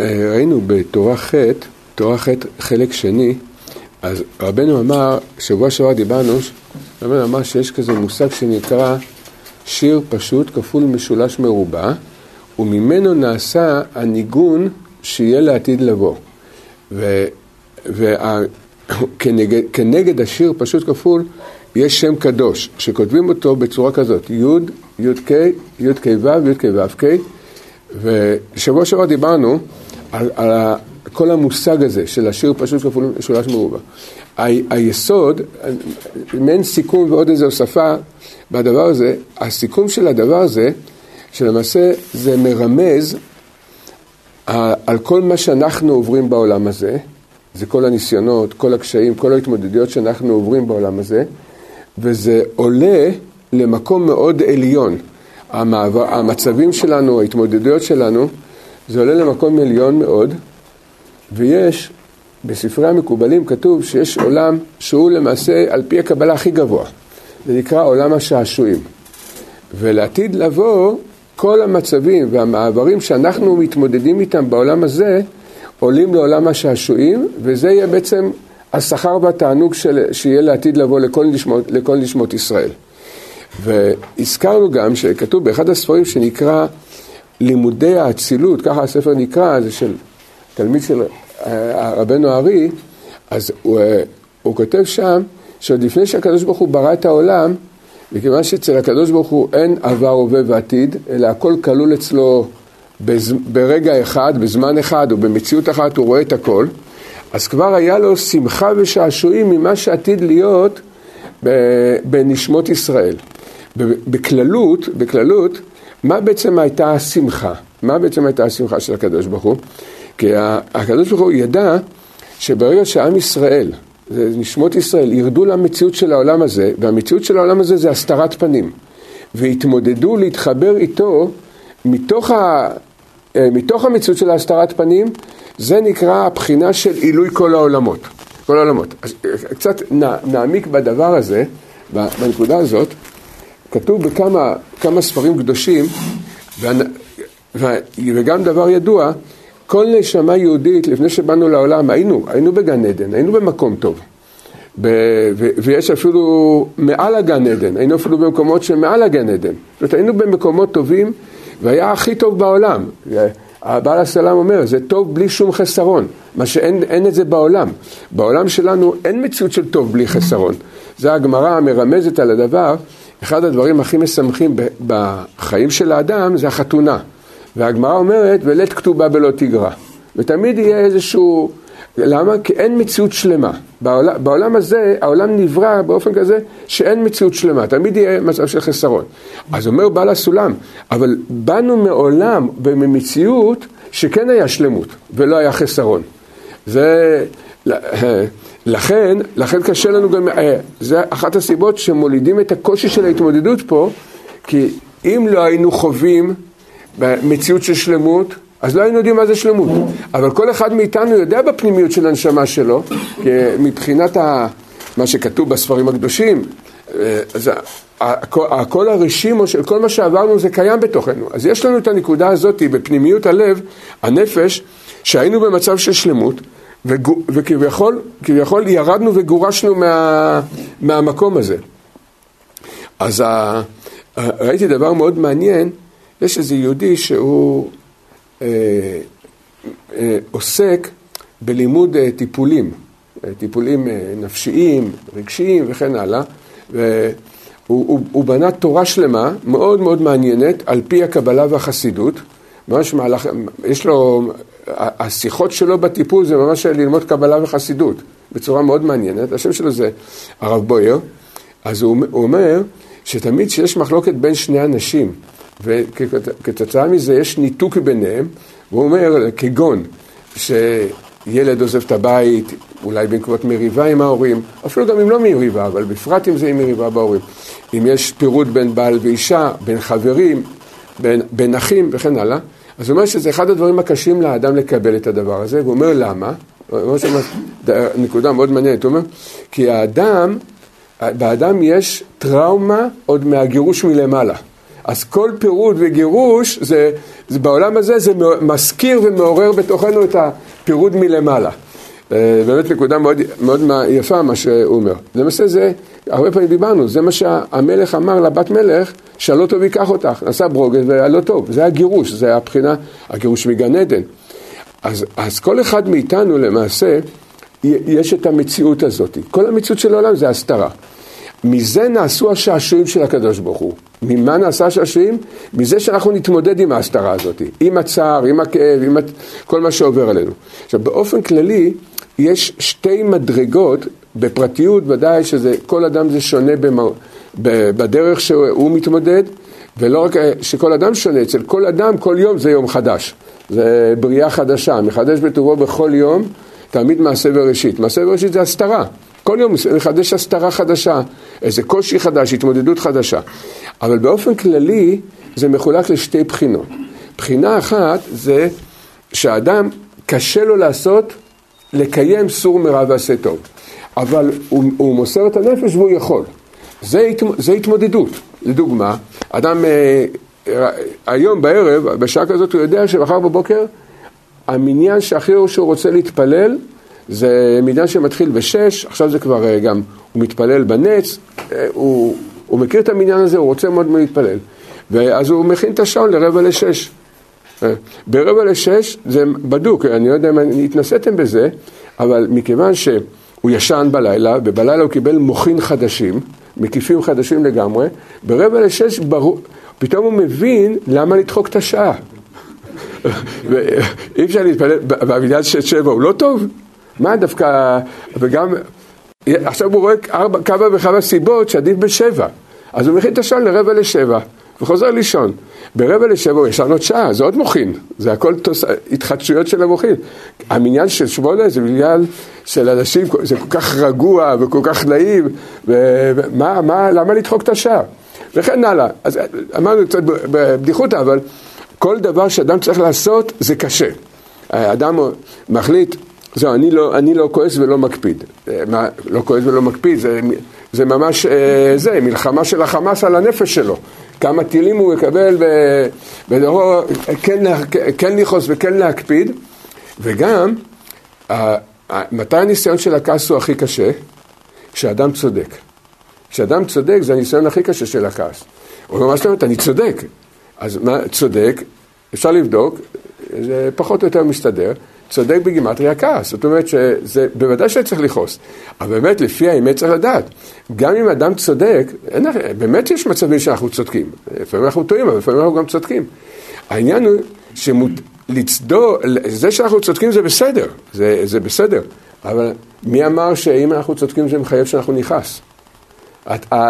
אה, ראינו בתורה ח', תורה ח' חלק שני, אז רבנו אמר, שבוע שעבר דיברנו, רבנו אמר שיש כזה מושג שנקרא שיר פשוט כפול משולש מרובע, וממנו נעשה הניגון שיהיה לעתיד לבוא. וכנגד השיר פשוט כפול יש שם קדוש, שכותבים אותו בצורה כזאת, י', י"ק, י"ק ו', י"ק ו"ק, ושבוע שעבר דיברנו על, על כל המושג הזה של השיר פשוט כפול משולש מרובע. היסוד, מעין סיכום ועוד איזו הוספה בדבר הזה, הסיכום של הדבר הזה, שלמעשה זה מרמז על כל מה שאנחנו עוברים בעולם הזה, זה כל הניסיונות, כל הקשיים, כל ההתמודדויות שאנחנו עוברים בעולם הזה, וזה עולה למקום מאוד עליון. המעבר, המצבים שלנו, ההתמודדויות שלנו, זה עולה למקום עליון מאוד, ויש, בספרי המקובלים כתוב שיש עולם שהוא למעשה על פי הקבלה הכי גבוה. זה נקרא עולם השעשועים. ולעתיד לבוא, כל המצבים והמעברים שאנחנו מתמודדים איתם בעולם הזה, עולים לעולם השעשועים, וזה יהיה בעצם השכר והתענוג של, שיהיה לעתיד לבוא לכל נשמות, לכל נשמות ישראל. והזכרנו גם שכתוב באחד הספרים שנקרא לימודי האצילות, ככה הספר נקרא, זה של תלמיד של אה, רבנו הארי, אז הוא, אה, הוא כותב שם שעוד לפני שהקדוש ברוך הוא ברא את העולם, מכיוון שאצל הקדוש ברוך הוא אין עבר, הווה ועתיד, אלא הכל כלול אצלו בז... ברגע אחד, בזמן אחד או במציאות אחת, הוא רואה את הכל, אז כבר היה לו שמחה ושעשועים ממה שעתיד להיות בנשמות ישראל. בכללות, בכללות, מה בעצם הייתה השמחה? מה בעצם הייתה השמחה של הקדוש ברוך הוא? כי הקדוש ברוך הוא ידע שברגע שעם ישראל, נשמות ישראל, ירדו למציאות של העולם הזה, והמציאות של העולם הזה זה הסתרת פנים, והתמודדו להתחבר איתו מתוך, ה, מתוך המציאות של הסתרת פנים, זה נקרא הבחינה של עילוי כל העולמות. כל העולמות. אז קצת נעמיק בדבר הזה, בנקודה הזאת. כתוב בכמה כמה ספרים קדושים, וגם דבר ידוע, כל נשמה יהודית, לפני שבאנו לעולם, היינו, היינו בגן עדן, היינו במקום טוב. ב, ו, ויש אפילו מעל הגן עדן, היינו אפילו במקומות שמעל הגן עדן. זאת אומרת, היינו במקומות טובים, והיה הכי טוב בעולם. הבעל הסלאם אומר, זה טוב בלי שום חסרון, מה שאין את זה בעולם. בעולם שלנו אין מציאות של טוב בלי חסרון. זה הגמרא המרמזת על הדבר, אחד הדברים הכי משמחים בחיים של האדם זה החתונה. והגמרא אומרת, ולית כתובה בלא תגרע. ותמיד יהיה איזשהו... למה? כי אין מציאות שלמה. בעולם, בעולם הזה, העולם נברא באופן כזה שאין מציאות שלמה, תמיד יהיה מצב של חסרון. אז אומר בעל הסולם, אבל באנו מעולם וממציאות שכן היה שלמות ולא היה חסרון. זה... לכן, לכן קשה לנו גם, אה, זה אחת הסיבות שמולידים את הקושי של ההתמודדות פה, כי אם לא היינו חווים במציאות של שלמות, אז לא היינו יודעים מה זה שלמות. אבל כל אחד מאיתנו יודע בפנימיות של הנשמה שלו, מבחינת ה, מה שכתוב בספרים הקדושים, אה, אז הכל הרשימו של כל מה שעברנו זה קיים בתוכנו. אז יש לנו את הנקודה הזאת בפנימיות הלב, הנפש, שהיינו במצב של שלמות, וכביכול ירדנו וגורשנו מה, מהמקום הזה. אז ה, ראיתי דבר מאוד מעניין, יש איזה יהודי שהוא אה, אה, עוסק בלימוד אה, טיפולים, אה, טיפולים אה, נפשיים, רגשיים וכן הלאה, והוא הוא, הוא בנה תורה שלמה מאוד מאוד מעניינת על פי הקבלה והחסידות, ממש מהלך, יש לו השיחות שלו בטיפול זה ממש ללמוד קבלה וחסידות, בצורה מאוד מעניינת. השם שלו זה הרב בויר, אז הוא, הוא אומר שתמיד כשיש מחלוקת בין שני אנשים, וכתוצאה מזה יש ניתוק ביניהם, הוא אומר, כגון, שילד עוזב את הבית, אולי בעקבות מריבה עם ההורים, אפילו גם אם לא מריבה, אבל בפרט אם זה עם מריבה בהורים. אם יש פירוד בין בעל ואישה, בין חברים, בין, בין אחים וכן הלאה, אז הוא אומר שזה אחד הדברים הקשים לאדם לקבל את הדבר הזה, והוא אומר למה? הוא אומר נקודה מאוד מעניינת, הוא אומר, כי האדם, באדם יש טראומה עוד מהגירוש מלמעלה. אז כל פירוד וגירוש זה, בעולם הזה זה מזכיר ומעורר בתוכנו את הפירוד מלמעלה. אה, באמת נקודה מאוד, מאוד יפה מה שהוא אומר. למעשה זה, הרבה פעמים דיברנו, זה מה שהמלך אמר לבת מלך, שהלא טוב ייקח אותך, נעשה ברוגז והלא טוב, זה הגירוש, זה הבחינה, הגירוש מגן עדן. אז, אז כל אחד מאיתנו למעשה, יש את המציאות הזאת. כל המציאות של העולם זה הסתרה. מזה נעשו השעשועים של הקדוש ברוך הוא. ממה נעשה השעשועים? מזה שאנחנו נתמודד עם ההסתרה הזאת, עם הצער, עם הכאב, עם כל מה שעובר עלינו. עכשיו באופן כללי, יש שתי מדרגות, בפרטיות ודאי שזה, כל אדם זה שונה במה, בדרך שהוא מתמודד, ולא רק שכל אדם שונה, אצל כל אדם כל יום זה יום חדש, זה בריאה חדשה, מחדש בטובו בכל יום, תמיד מעשה בראשית. מעשה בראשית זה הסתרה, כל יום מחדש הסתרה חדשה, איזה קושי חדש, התמודדות חדשה. אבל באופן כללי זה מחולק לשתי בחינות. בחינה אחת זה שהאדם קשה לו לעשות לקיים סור מרע ועשה טוב. אבל הוא, הוא מוסר את הנפש והוא יכול. זה, זה התמודדות. לדוגמה, אדם אה, היום בערב, בשעה כזאת הוא יודע שמחר בבוקר המניין שהכי שהוא רוצה להתפלל זה מניין שמתחיל בשש, עכשיו זה כבר אה, גם, הוא מתפלל בנץ, אה, הוא, הוא מכיר את המניין הזה, הוא רוצה מאוד מאוד להתפלל. ואז הוא מכין את השעון לרבע לשש. ברבע לשש זה בדוק, אני לא יודע אם התנסיתם בזה, אבל מכיוון שהוא ישן בלילה, ובלילה הוא קיבל מוחין חדשים, מקיפים חדשים לגמרי, ברבע לשש ברור, פתאום הוא מבין למה לדחוק את השעה. אי אפשר להתפלל, והבניין של שבע הוא לא טוב? מה דווקא, וגם, עכשיו הוא רואה ארבע, כמה וכמה סיבות שעדיף בשבע, אז הוא מכין את השעון לרבע לשבע. וחוזר לישון. ברבע לשבע ישן עוד שעה, זה עוד מוחין, זה הכל תוס... התחדשויות של המוחין. המניין של שמונה זה מניין של אנשים, זה כל כך רגוע וכל כך נעים, ומה, מה, למה לדחוק את השעה? וכן הלאה. אז אמרנו קצת בבדיחותא, אבל כל דבר שאדם צריך לעשות זה קשה. אדם מחליט, זהו, אני לא, אני לא כועס ולא מקפיד. מה, לא כועס ולא מקפיד, זה, זה ממש, זה, מלחמה של החמאס על הנפש שלו. כמה טילים הוא יקבל בדורו, כן, כן לכעוס וכן להקפיד, וגם, מתי הניסיון של הכעס הוא הכי קשה? כשאדם צודק. כשאדם צודק זה הניסיון הכי קשה של הכעס. הוא אומר, מה זאת אומרת? אני צודק. אז מה, צודק, אפשר לבדוק, זה פחות או יותר מסתדר. צודק בגימטריה כעס, זאת אומרת שזה בוודאי שצריך לכעוס, אבל באמת לפי האמת צריך לדעת, גם אם אדם צודק, אין, באמת יש מצבים שאנחנו צודקים, לפעמים אנחנו טועים, אבל לפעמים אנחנו גם צודקים. העניין הוא שלצדו, זה שאנחנו צודקים זה בסדר, זה, זה בסדר, אבל מי אמר שאם אנחנו צודקים זה מחייב שאנחנו נכעס?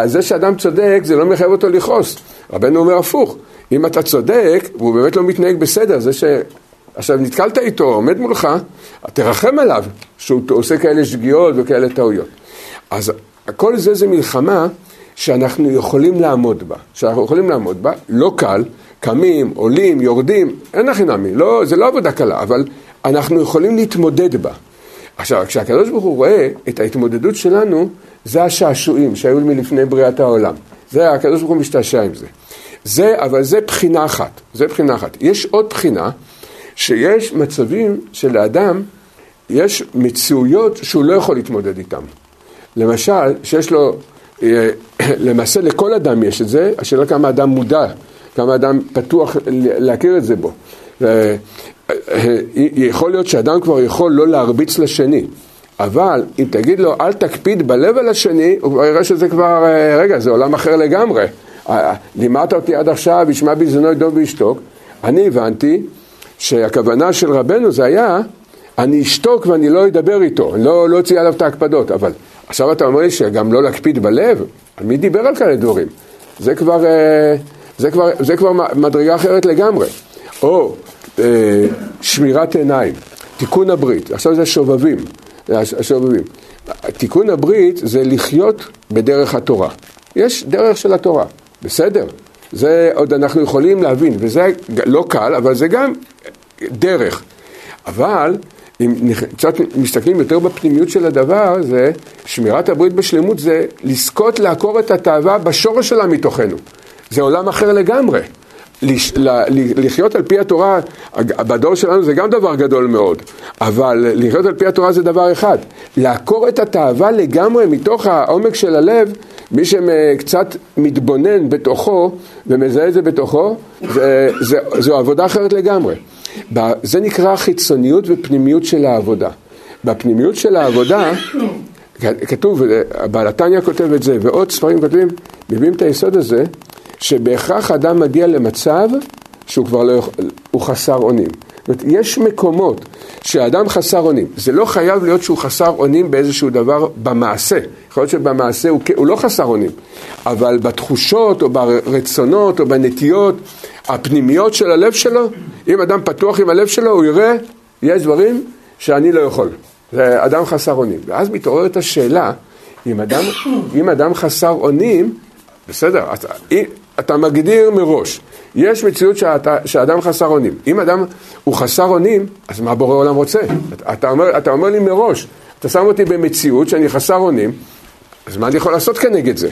זה שאדם צודק זה לא מחייב אותו לכעוס, רבנו אומר הפוך, אם אתה צודק והוא באמת לא מתנהג בסדר, זה ש... עכשיו נתקלת איתו, עומד מולך, תרחם עליו שהוא עושה כאלה שגיאות וכאלה טעויות. אז כל זה זה מלחמה שאנחנו יכולים לעמוד בה, שאנחנו יכולים לעמוד בה, לא קל, קמים, עולים, יורדים, אין הכי נמי, לא, זה לא עבודה קלה, אבל אנחנו יכולים להתמודד בה. עכשיו, כשהקדוש ברוך הוא רואה את ההתמודדות שלנו, זה השעשועים שהיו מלפני בריאת העולם. זה, הקדוש ברוך הוא משתעשע עם זה. זה, אבל זה בחינה אחת, זה בחינה אחת. יש עוד בחינה, שיש מצבים שלאדם יש מציאויות שהוא לא יכול להתמודד איתן. למשל, שיש לו, אה, למעשה לכל אדם יש את זה, השאלה כמה אדם מודע, כמה אדם פתוח להכיר את זה בו. אה, יכול להיות שאדם כבר יכול לא להרביץ לשני, אבל אם תגיד לו אל תקפיד בלב על השני, הוא כבר יראה שזה כבר, אה, רגע, זה עולם אחר לגמרי. לימדת אותי עד עכשיו, ישמע בזונו ידום וישתוק. אני הבנתי שהכוונה של רבנו זה היה, אני אשתוק ואני לא אדבר איתו, לא, לא אוציא עליו את ההקפדות, אבל עכשיו אתה אומר לי שגם לא להקפיד בלב? מי דיבר על כאלה דברים? זה כבר, אה, זה כבר, זה כבר מדרגה אחרת לגמרי. או אה, שמירת עיניים, תיקון הברית, עכשיו זה שובבים, השובבים. תיקון הברית זה לחיות בדרך התורה. יש דרך של התורה, בסדר, זה עוד אנחנו יכולים להבין, וזה לא קל, אבל זה גם דרך. אבל אם קצת מסתכלים יותר בפנימיות של הדבר, זה שמירת הברית בשלמות זה לזכות לעקור את התאווה בשורש שלה מתוכנו. זה עולם אחר לגמרי. לחיות על פי התורה, בדור שלנו זה גם דבר גדול מאוד, אבל לחיות על פי התורה זה דבר אחד. לעקור את התאווה לגמרי מתוך העומק של הלב, מי שקצת מתבונן בתוכו ומזהה את זה בתוכו, זה, זה, זו עבודה אחרת לגמרי. זה נקרא חיצוניות ופנימיות של העבודה. בפנימיות של העבודה, כתוב, בעל התניא כותב את זה, ועוד ספרים כותבים, מביאים את היסוד הזה, שבהכרח אדם מגיע למצב שהוא כבר לא, הוא חסר אונים. זאת אומרת, יש מקומות שאדם חסר אונים. זה לא חייב להיות שהוא חסר אונים באיזשהו דבר במעשה. יכול להיות שבמעשה הוא, הוא לא חסר אונים, אבל בתחושות או ברצונות או בנטיות הפנימיות של הלב שלו, אם אדם פתוח עם הלב שלו, הוא יראה, יש דברים שאני לא יכול. זה אדם חסר אונים. ואז מתעוררת השאלה, אם אדם, אם אדם חסר אונים, בסדר, אתה, אתה מגדיר מראש, יש מציאות שאתה, שאדם חסר אונים. אם אדם הוא חסר אונים, אז מה בורא עולם רוצה? אתה, אתה, אומר, אתה אומר לי מראש, אתה שם אותי במציאות שאני חסר אונים, אז מה אני יכול לעשות כנגד זה?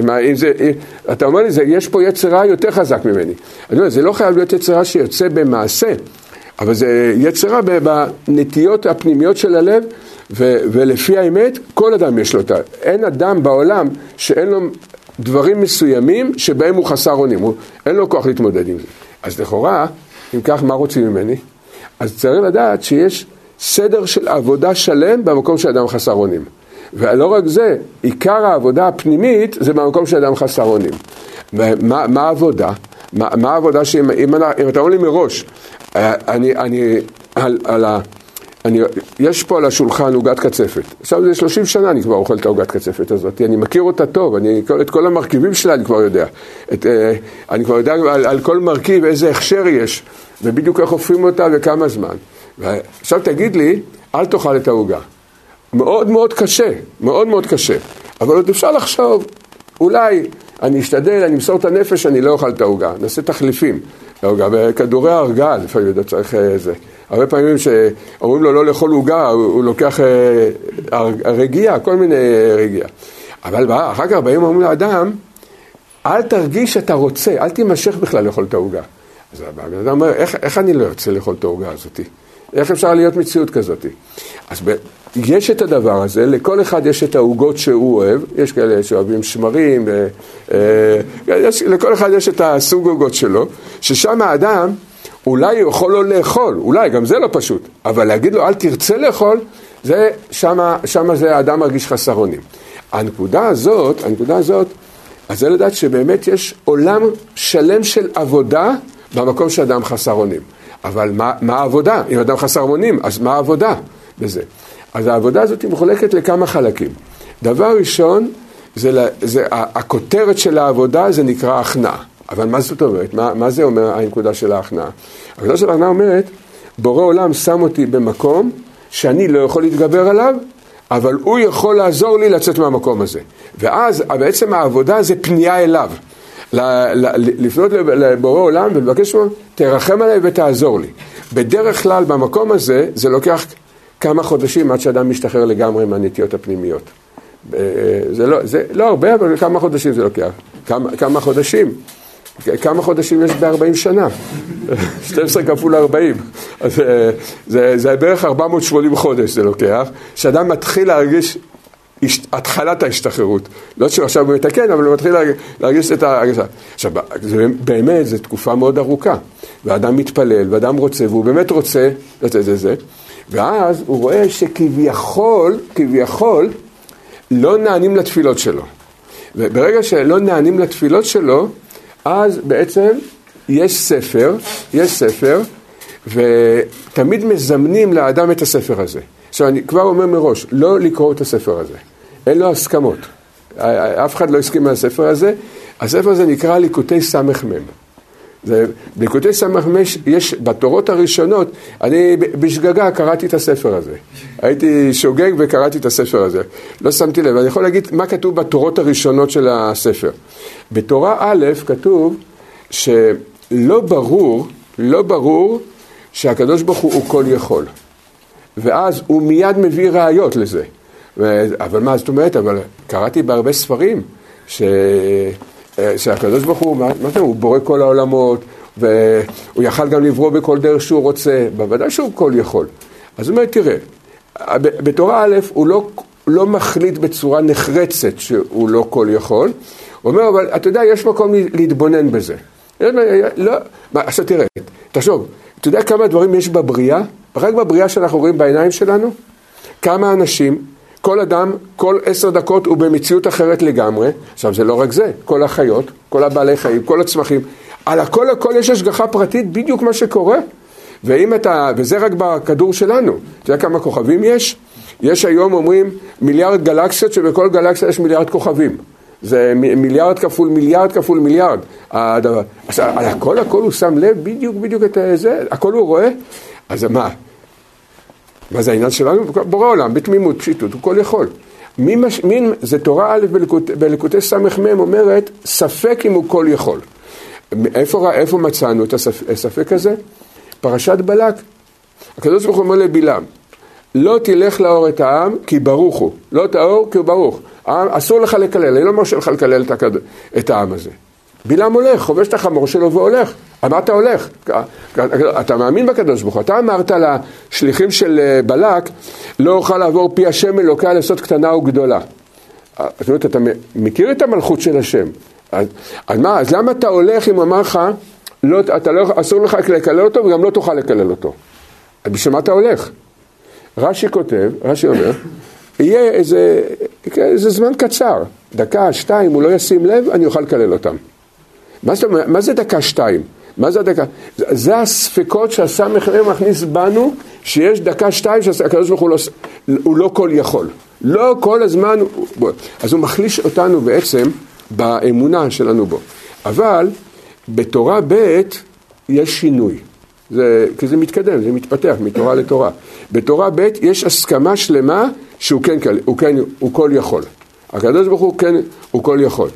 אם, אם זה, אם, אתה אומר לי, זה, יש פה יצרה יותר חזק ממני. אני אומר, זה לא חייב להיות יצרה שיוצא במעשה, אבל זה יצרה בנטיות הפנימיות של הלב, ו, ולפי האמת, כל אדם יש לו את ה... אין אדם בעולם שאין לו דברים מסוימים שבהם הוא חסר אונים, הוא, אין לו כוח להתמודד עם זה. אז לכאורה, אם כך, מה רוצים ממני? אז צריך לדעת שיש סדר של עבודה שלם במקום שאדם חסר אונים. ולא רק זה, עיקר העבודה הפנימית זה במקום שאדם חסר אונים. מה העבודה? מה, מה העבודה שאם אם, אם אתה אומר לי מראש, אה, אני, אני, על, על ה... אני, יש פה על השולחן עוגת קצפת. עכשיו זה 30 שנה אני כבר אוכל את העוגת קצפת הזאת, אני מכיר אותה טוב, אני, את כל המרכיבים שלה אני כבר יודע. את, אה, אני כבר יודע על, על כל מרכיב איזה הכשר יש, ובדיוק איך הופכים אותה וכמה זמן. עכשיו תגיד לי, אל תאכל את העוגה. מאוד מאוד קשה, מאוד מאוד קשה. אבל עוד אפשר לחשוב, אולי אני אשתדל, אני אמסור את הנפש, אני לא אוכל את העוגה, נעשה תחליפים. לעוגה, וכדורי הרגעה לפעמים אתה צריך איזה. אה, הרבה פעמים שאומרים לו לא לאכול עוגה, הוא, הוא לוקח אה, רגיעה, כל מיני אה, רגיעה. אבל אחר כך באים ואומרים לאדם, אל תרגיש שאתה רוצה, אל תימשך בכלל לאכול את העוגה. אז הבן אדם אומר, איך, איך אני לא ארצה לאכול את העוגה הזאתי? איך אפשר להיות מציאות כזאת? אז יש את הדבר הזה, לכל אחד יש את העוגות שהוא אוהב, יש כאלה שאוהבים שמרים, ו, אה, יש, לכל אחד יש את הסוג עוגות שלו, ששם האדם אולי יכול לא לאכול, אולי, גם זה לא פשוט, אבל להגיד לו אל תרצה לאכול, זה, שמה, שמה זה האדם מרגיש חסר אונים. הנקודה הזאת, הנקודה הזאת, אז זה לדעת שבאמת יש עולם שלם של עבודה במקום שאדם חסר אונים. אבל מה, מה העבודה? אם אדם חסר אונים, אז מה העבודה בזה? אז העבודה הזאת היא מחולקת לכמה חלקים. דבר ראשון, זה, זה, הכותרת של העבודה זה נקרא הכנעה. אבל מה זאת אומרת? מה, מה זה אומר הנקודה של ההכנעה? הנקודה של ההכנעה אומרת, בורא עולם שם אותי במקום שאני לא יכול להתגבר עליו, אבל הוא יכול לעזור לי לצאת מהמקום הזה. ואז בעצם העבודה זה פנייה אליו. לפנות לבורא עולם ולבקש ממנו, תרחם עליי ותעזור לי. בדרך כלל במקום הזה, זה לוקח כמה חודשים עד שאדם משתחרר לגמרי מהנטיות הפנימיות. אה, זה לא, זה לא הרבה, אבל כמה חודשים זה לוקח. כמה, כמה חודשים. כמה חודשים יש ב-40 שנה? 12 כפול 40. אז אה, זה, זה בערך 480 חודש זה לוקח, שאדם מתחיל להרגיש התחלת ההשתחררות. לא שהוא עכשיו הוא מתקן, אבל הוא מתחיל להרגיש את ההרגשה. עכשיו, זה, באמת, זו תקופה מאוד ארוכה. ואדם מתפלל, ואדם רוצה, והוא באמת רוצה לתת את זה, ואז הוא רואה שכביכול, כביכול, לא נענים לתפילות שלו. וברגע שלא נענים לתפילות שלו, אז בעצם יש ספר, יש ספר, ותמיד מזמנים לאדם את הספר הזה. עכשיו אני כבר אומר מראש, לא לקרוא את הספר הזה, אין לו הסכמות. אף אחד לא הסכים מהספר הזה. הספר הזה נקרא ליקוטי סמ"ם. בליקוטי סמ"ם יש, בתורות הראשונות, אני בשגגה קראתי את הספר הזה. הייתי שוגג וקראתי את הספר הזה. לא שמתי לב, אני יכול להגיד מה כתוב בתורות הראשונות של הספר. בתורה א' כתוב שלא ברור, לא ברור שהקדוש ברוך הוא הוא כל יכול. ואז הוא מיד מביא ראיות לזה. אבל מה זאת אומרת? אבל קראתי בהרבה ספרים ש... שהקדוש ברוך הוא, מה, מה זה, הוא בורא כל העולמות, והוא יכל גם לברוא בכל דרך שהוא רוצה, בוודאי שהוא כל יכול. אז הוא אומר, תראה, בתורה א' הוא לא, לא מחליט בצורה נחרצת שהוא לא כל יכול, הוא אומר, אבל אתה יודע, יש מקום להתבונן בזה. לא, מה, עכשיו תראה, תחשוב, אתה יודע כמה דברים יש בבריאה? רק בבריאה שאנחנו רואים בעיניים שלנו? כמה אנשים, כל אדם, כל עשר דקות הוא במציאות אחרת לגמרי. עכשיו זה לא רק זה, כל החיות, כל הבעלי חיים, כל הצמחים, על הכל הכל יש השגחה פרטית, בדיוק מה שקורה. ואם אתה, וזה רק בכדור שלנו, אתה יודע כמה כוכבים יש? יש היום אומרים מיליארד גלקסיות שבכל גלקסיה יש מיליארד כוכבים. זה מיליארד כפול מיליארד כפול מיליארד. הדבר. עכשיו, על הכל הכל הוא שם לב בדיוק בדיוק את זה, הכל הוא רואה. אז מה? מה זה העניין שלנו? בורא עולם, בתמימות, פשיטות, הוא כל יכול. מי מש... מין, זה תורה א' בלקוט... בלקוטי סמ"ם אומרת, ספק אם הוא כל יכול. איפה, איפה מצאנו את הספק הזה? פרשת בלק. הקדוש ברוך הוא אומר לבלעם, לא תלך לאור את העם כי ברוך הוא, לא תאור כי הוא ברוך. אסור לך לקלל, אני לא מרשה לך לקלל את, הקד... את העם הזה. בלעם הולך, חובש את החמור שלו והולך. על אתה הולך? אתה מאמין בקדוש ברוך הוא. אתה אמרת לשליחים של אה, בלק, לא אוכל לעבור פי השם אלוקי לעשות קטנה וגדולה. זאת אומרת, אתה מכיר את המלכות של השם. אז, אז מה, אז למה אתה הולך אם אמר לך, לא, אתה לא, אסור לך לקלל אותו וגם לא תוכל לקלל אותו? בשביל מה אתה הולך? רש"י כותב, רש"י אומר, יהיה איזה, איזה זמן קצר, דקה, שתיים, הוא לא ישים לב, אני אוכל לקלל אותם. מה זה, מה זה דקה, שתיים? מה זה הדקה? זה הספקות שהסמ"ך מכניס בנו, שיש דקה, שתיים, שהקדוש ברוך הוא לא, הוא לא כל יכול. לא כל הזמן, אז הוא מחליש אותנו בעצם באמונה שלנו בו. אבל בתורה ב' יש שינוי. זה, כי זה מתקדם, זה מתפתח מתורה לתורה. בתורה ב' יש הסכמה שלמה שהוא כן, הוא כן, הוא כל יכול. הקדוש ברוך הוא כן, הוא כל יכול.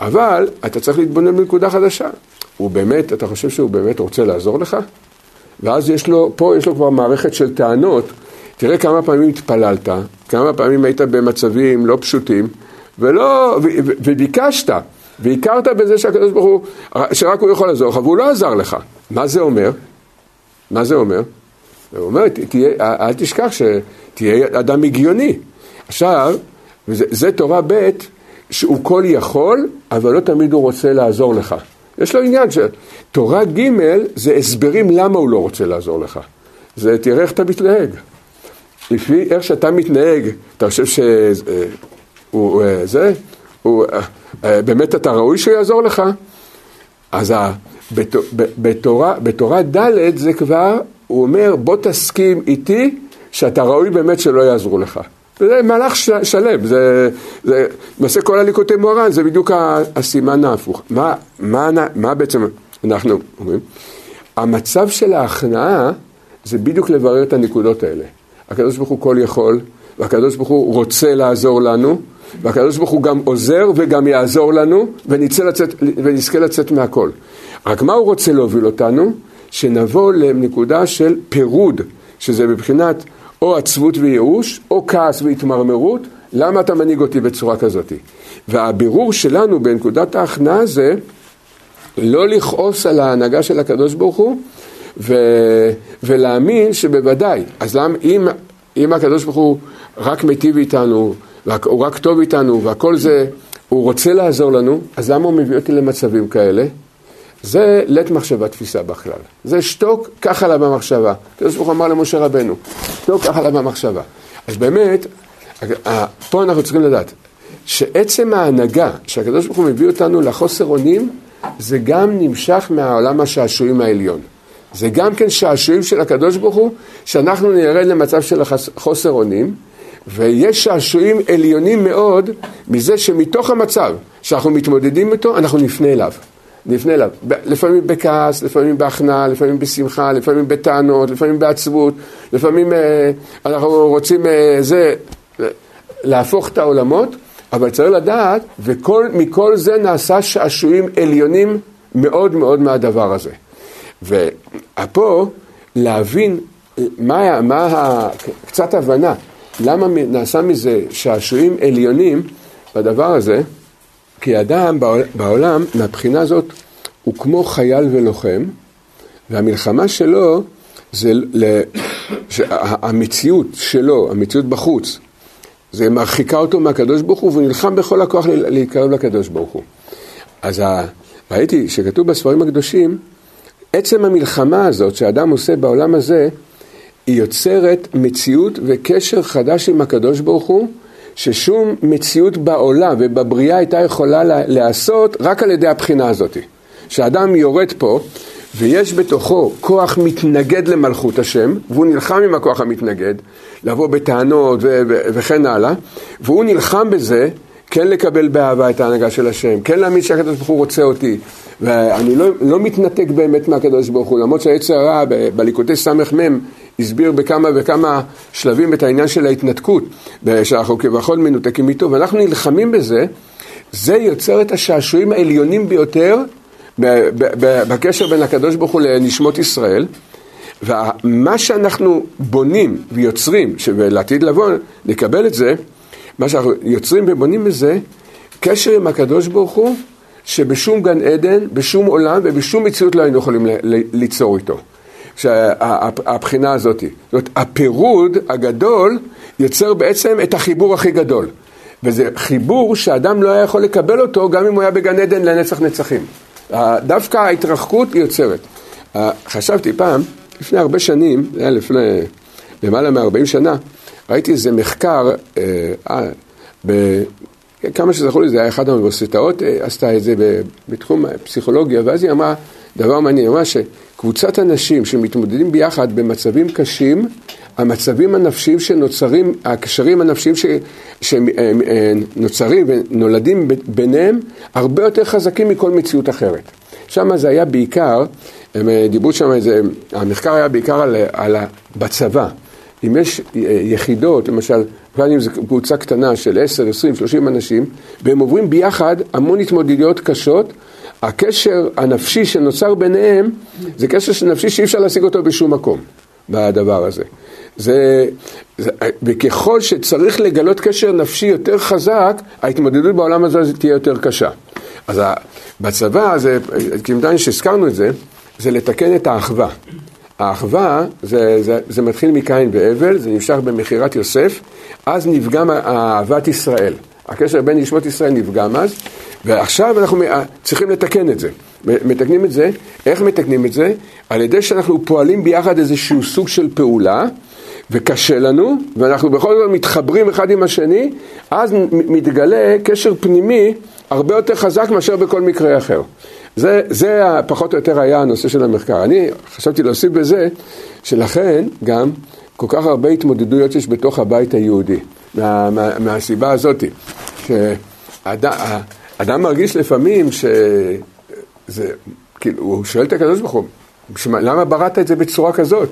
אבל אתה צריך להתבונן בנקודה חדשה. הוא באמת, אתה חושב שהוא באמת רוצה לעזור לך? ואז יש לו, פה יש לו כבר מערכת של טענות. תראה כמה פעמים התפללת, כמה פעמים היית במצבים לא פשוטים, ולא, ו, ו, וביקשת, והכרת בזה שהקדוש ברוך הוא, שרק הוא יכול לעזור לך, והוא לא עזר לך. מה זה אומר? מה זה אומר? הוא אומר, תהיה, אל תשכח שתהיה אדם הגיוני. עכשיו, וזה, זה תורה ב' שהוא כל יכול, אבל לא תמיד הוא רוצה לעזור לך. יש לו עניין שתורה ג' זה הסברים למה הוא לא רוצה לעזור לך. זה תראה איך אתה מתנהג. לפי איך שאתה מתנהג, אתה חושב שהוא אה, זה, הוא, אה, באמת אתה ראוי שהוא יעזור לך? אז בתורה, בתורה ד' זה כבר, הוא אומר בוא תסכים איתי שאתה ראוי באמת שלא יעזרו לך. זה מהלך שלם, זה, זה למעשה כל הליקוטי מוהר"ן, זה בדיוק הסימן ההפוך. מה, מה, מה בעצם אנחנו אומרים? המצב של ההכנעה זה בדיוק לברר את הנקודות האלה. הקדוש ברוך הוא כל יכול, והקדוש ברוך הוא רוצה לעזור לנו, והקדוש ברוך הוא גם עוזר וגם יעזור לנו, לצאת, ונזכה לצאת מהכל. רק מה הוא רוצה להוביל אותנו? שנבוא לנקודה של פירוד, שזה מבחינת או עצבות וייאוש, או כעס והתמרמרות, למה אתה מנהיג אותי בצורה כזאת? והבירור שלנו בנקודת ההכנעה זה לא לכעוס על ההנהגה של הקדוש ברוך הוא ו... ולהאמין שבוודאי, אז למה, אם, אם הקדוש ברוך הוא רק מיטיב איתנו, הוא רק טוב איתנו והכל זה, הוא רוצה לעזור לנו, אז למה הוא מביא אותי למצבים כאלה? זה לית מחשבה תפיסה בכלל. זה שתוק, קח עליו במחשבה. הקדוש ברוך הוא אמר למשה רבנו, שתוק, קח עליו במחשבה. אז באמת, פה אנחנו צריכים לדעת, שעצם ההנהגה שהקדוש ברוך הוא מביא אותנו לחוסר אונים, זה גם נמשך מהעולם השעשועים העליון. זה גם כן שעשועים של הקדוש ברוך הוא, שאנחנו נרד למצב של חוסר אונים, ויש שעשועים עליונים מאוד מזה שמתוך המצב שאנחנו מתמודדים איתו, אנחנו נפנה אליו. נפנה אליו, לפעמים בכעס, לפעמים בהכנעה, לפעמים בשמחה, לפעמים בטענות, לפעמים בעצבות, לפעמים אה, אנחנו רוצים אה, זה, להפוך את העולמות, אבל צריך לדעת, ומכל זה נעשה שעשועים עליונים מאוד מאוד מהדבר הזה. ופה להבין מה, מה קצת הבנה, למה נעשה מזה שעשועים עליונים בדבר הזה, כי אדם בעולם, מהבחינה הזאת, הוא כמו חייל ולוחם, והמלחמה שלו זה. המציאות שלו, המציאות בחוץ, זה מרחיקה אותו מהקדוש ברוך הוא, והוא נלחם בכל הכוח להתקרב לקדוש ברוך הוא. אז. ראיתי שכתוב בספרים הקדושים, עצם המלחמה הזאת שאדם עושה בעולם הזה, היא יוצרת מציאות וקשר חדש עם הקדוש ברוך הוא, ששום מציאות בעולם ובבריאה הייתה יכולה להיעשות רק על ידי הבחינה הזאת. שאדם יורד פה ויש בתוכו כוח מתנגד למלכות השם, והוא נלחם עם הכוח המתנגד, לבוא בטענות ו- ו- וכן הלאה, והוא נלחם בזה כן לקבל באהבה את ההנהגה של השם, כן להאמין שהקדוש ברוך הוא רוצה אותי, ואני לא, לא מתנתק באמת מהקדוש ברוך הוא, למרות שהעץ הרע בליקוטי סמ"ם הסביר בכמה וכמה שלבים את העניין של ההתנתקות, שאנחנו כביכול מנותקים איתו, ואנחנו נלחמים בזה, זה יוצר את השעשועים העליונים ביותר בקשר בין הקדוש ברוך הוא לנשמות ישראל, ומה שאנחנו בונים ויוצרים, ולעתיד לבוא נקבל את זה, מה שאנחנו יוצרים ובונים בזה, קשר עם הקדוש ברוך הוא, שבשום גן עדן, בשום עולם ובשום מציאות לא היינו יכולים ליצור איתו. שהבחינה הזאת, זאת אומרת, הפירוד הגדול יוצר בעצם את החיבור הכי גדול. וזה חיבור שאדם לא היה יכול לקבל אותו גם אם הוא היה בגן עדן לנצח נצחים. דווקא ההתרחקות יוצרת. חשבתי פעם, לפני הרבה שנים, זה היה לפני למעלה מ-40 שנה, ראיתי איזה מחקר, אה, אה, ב, כמה שזכור לי, זה היה אחת האוניברסיטאות, אה, עשתה את זה בתחום הפסיכולוגיה, ואז היא אמרה דבר מעניין, היא אמרה שקבוצת אנשים שמתמודדים ביחד במצבים קשים, המצבים הנפשיים שנוצרים, הקשרים הנפשיים שנוצרים ונולדים ביניהם, הרבה יותר חזקים מכל מציאות אחרת. שם זה היה בעיקר, הם דיברו שם איזה, המחקר היה בעיקר על, על בצבא. אם יש יחידות, למשל, גם אם זו קבוצה קטנה של 10, 20, 30 אנשים, והם עוברים ביחד המון התמודדויות קשות, הקשר הנפשי שנוצר ביניהם זה קשר נפשי שאי אפשר להשיג אותו בשום מקום בדבר הזה. זה, זה, וככל שצריך לגלות קשר נפשי יותר חזק, ההתמודדות בעולם הזה תהיה יותר קשה. אז בצבא, זה, כמובן שהזכרנו את זה, זה לתקן את האחווה. האחווה, זה, זה, זה מתחיל מקין והבל, זה נמשך במכירת יוסף, אז נפגם אהבת ישראל. הקשר בין נשמות ישראל נפגם אז, ועכשיו אנחנו צריכים לתקן את זה. מתקנים את זה, איך מתקנים את זה? על ידי שאנחנו פועלים ביחד איזשהו סוג של פעולה, וקשה לנו, ואנחנו בכל זאת מתחברים אחד עם השני, אז מתגלה קשר פנימי הרבה יותר חזק מאשר בכל מקרה אחר. זה, זה פחות או יותר היה הנושא של המחקר. אני חשבתי להוסיף בזה, שלכן גם כל כך הרבה התמודדויות יש בתוך הבית היהודי, מה, מה, מהסיבה הזאת, שאדם מרגיש לפעמים שזה, כאילו, הוא שואל את הקדוש ברוך הוא, למה בראת את זה בצורה כזאת?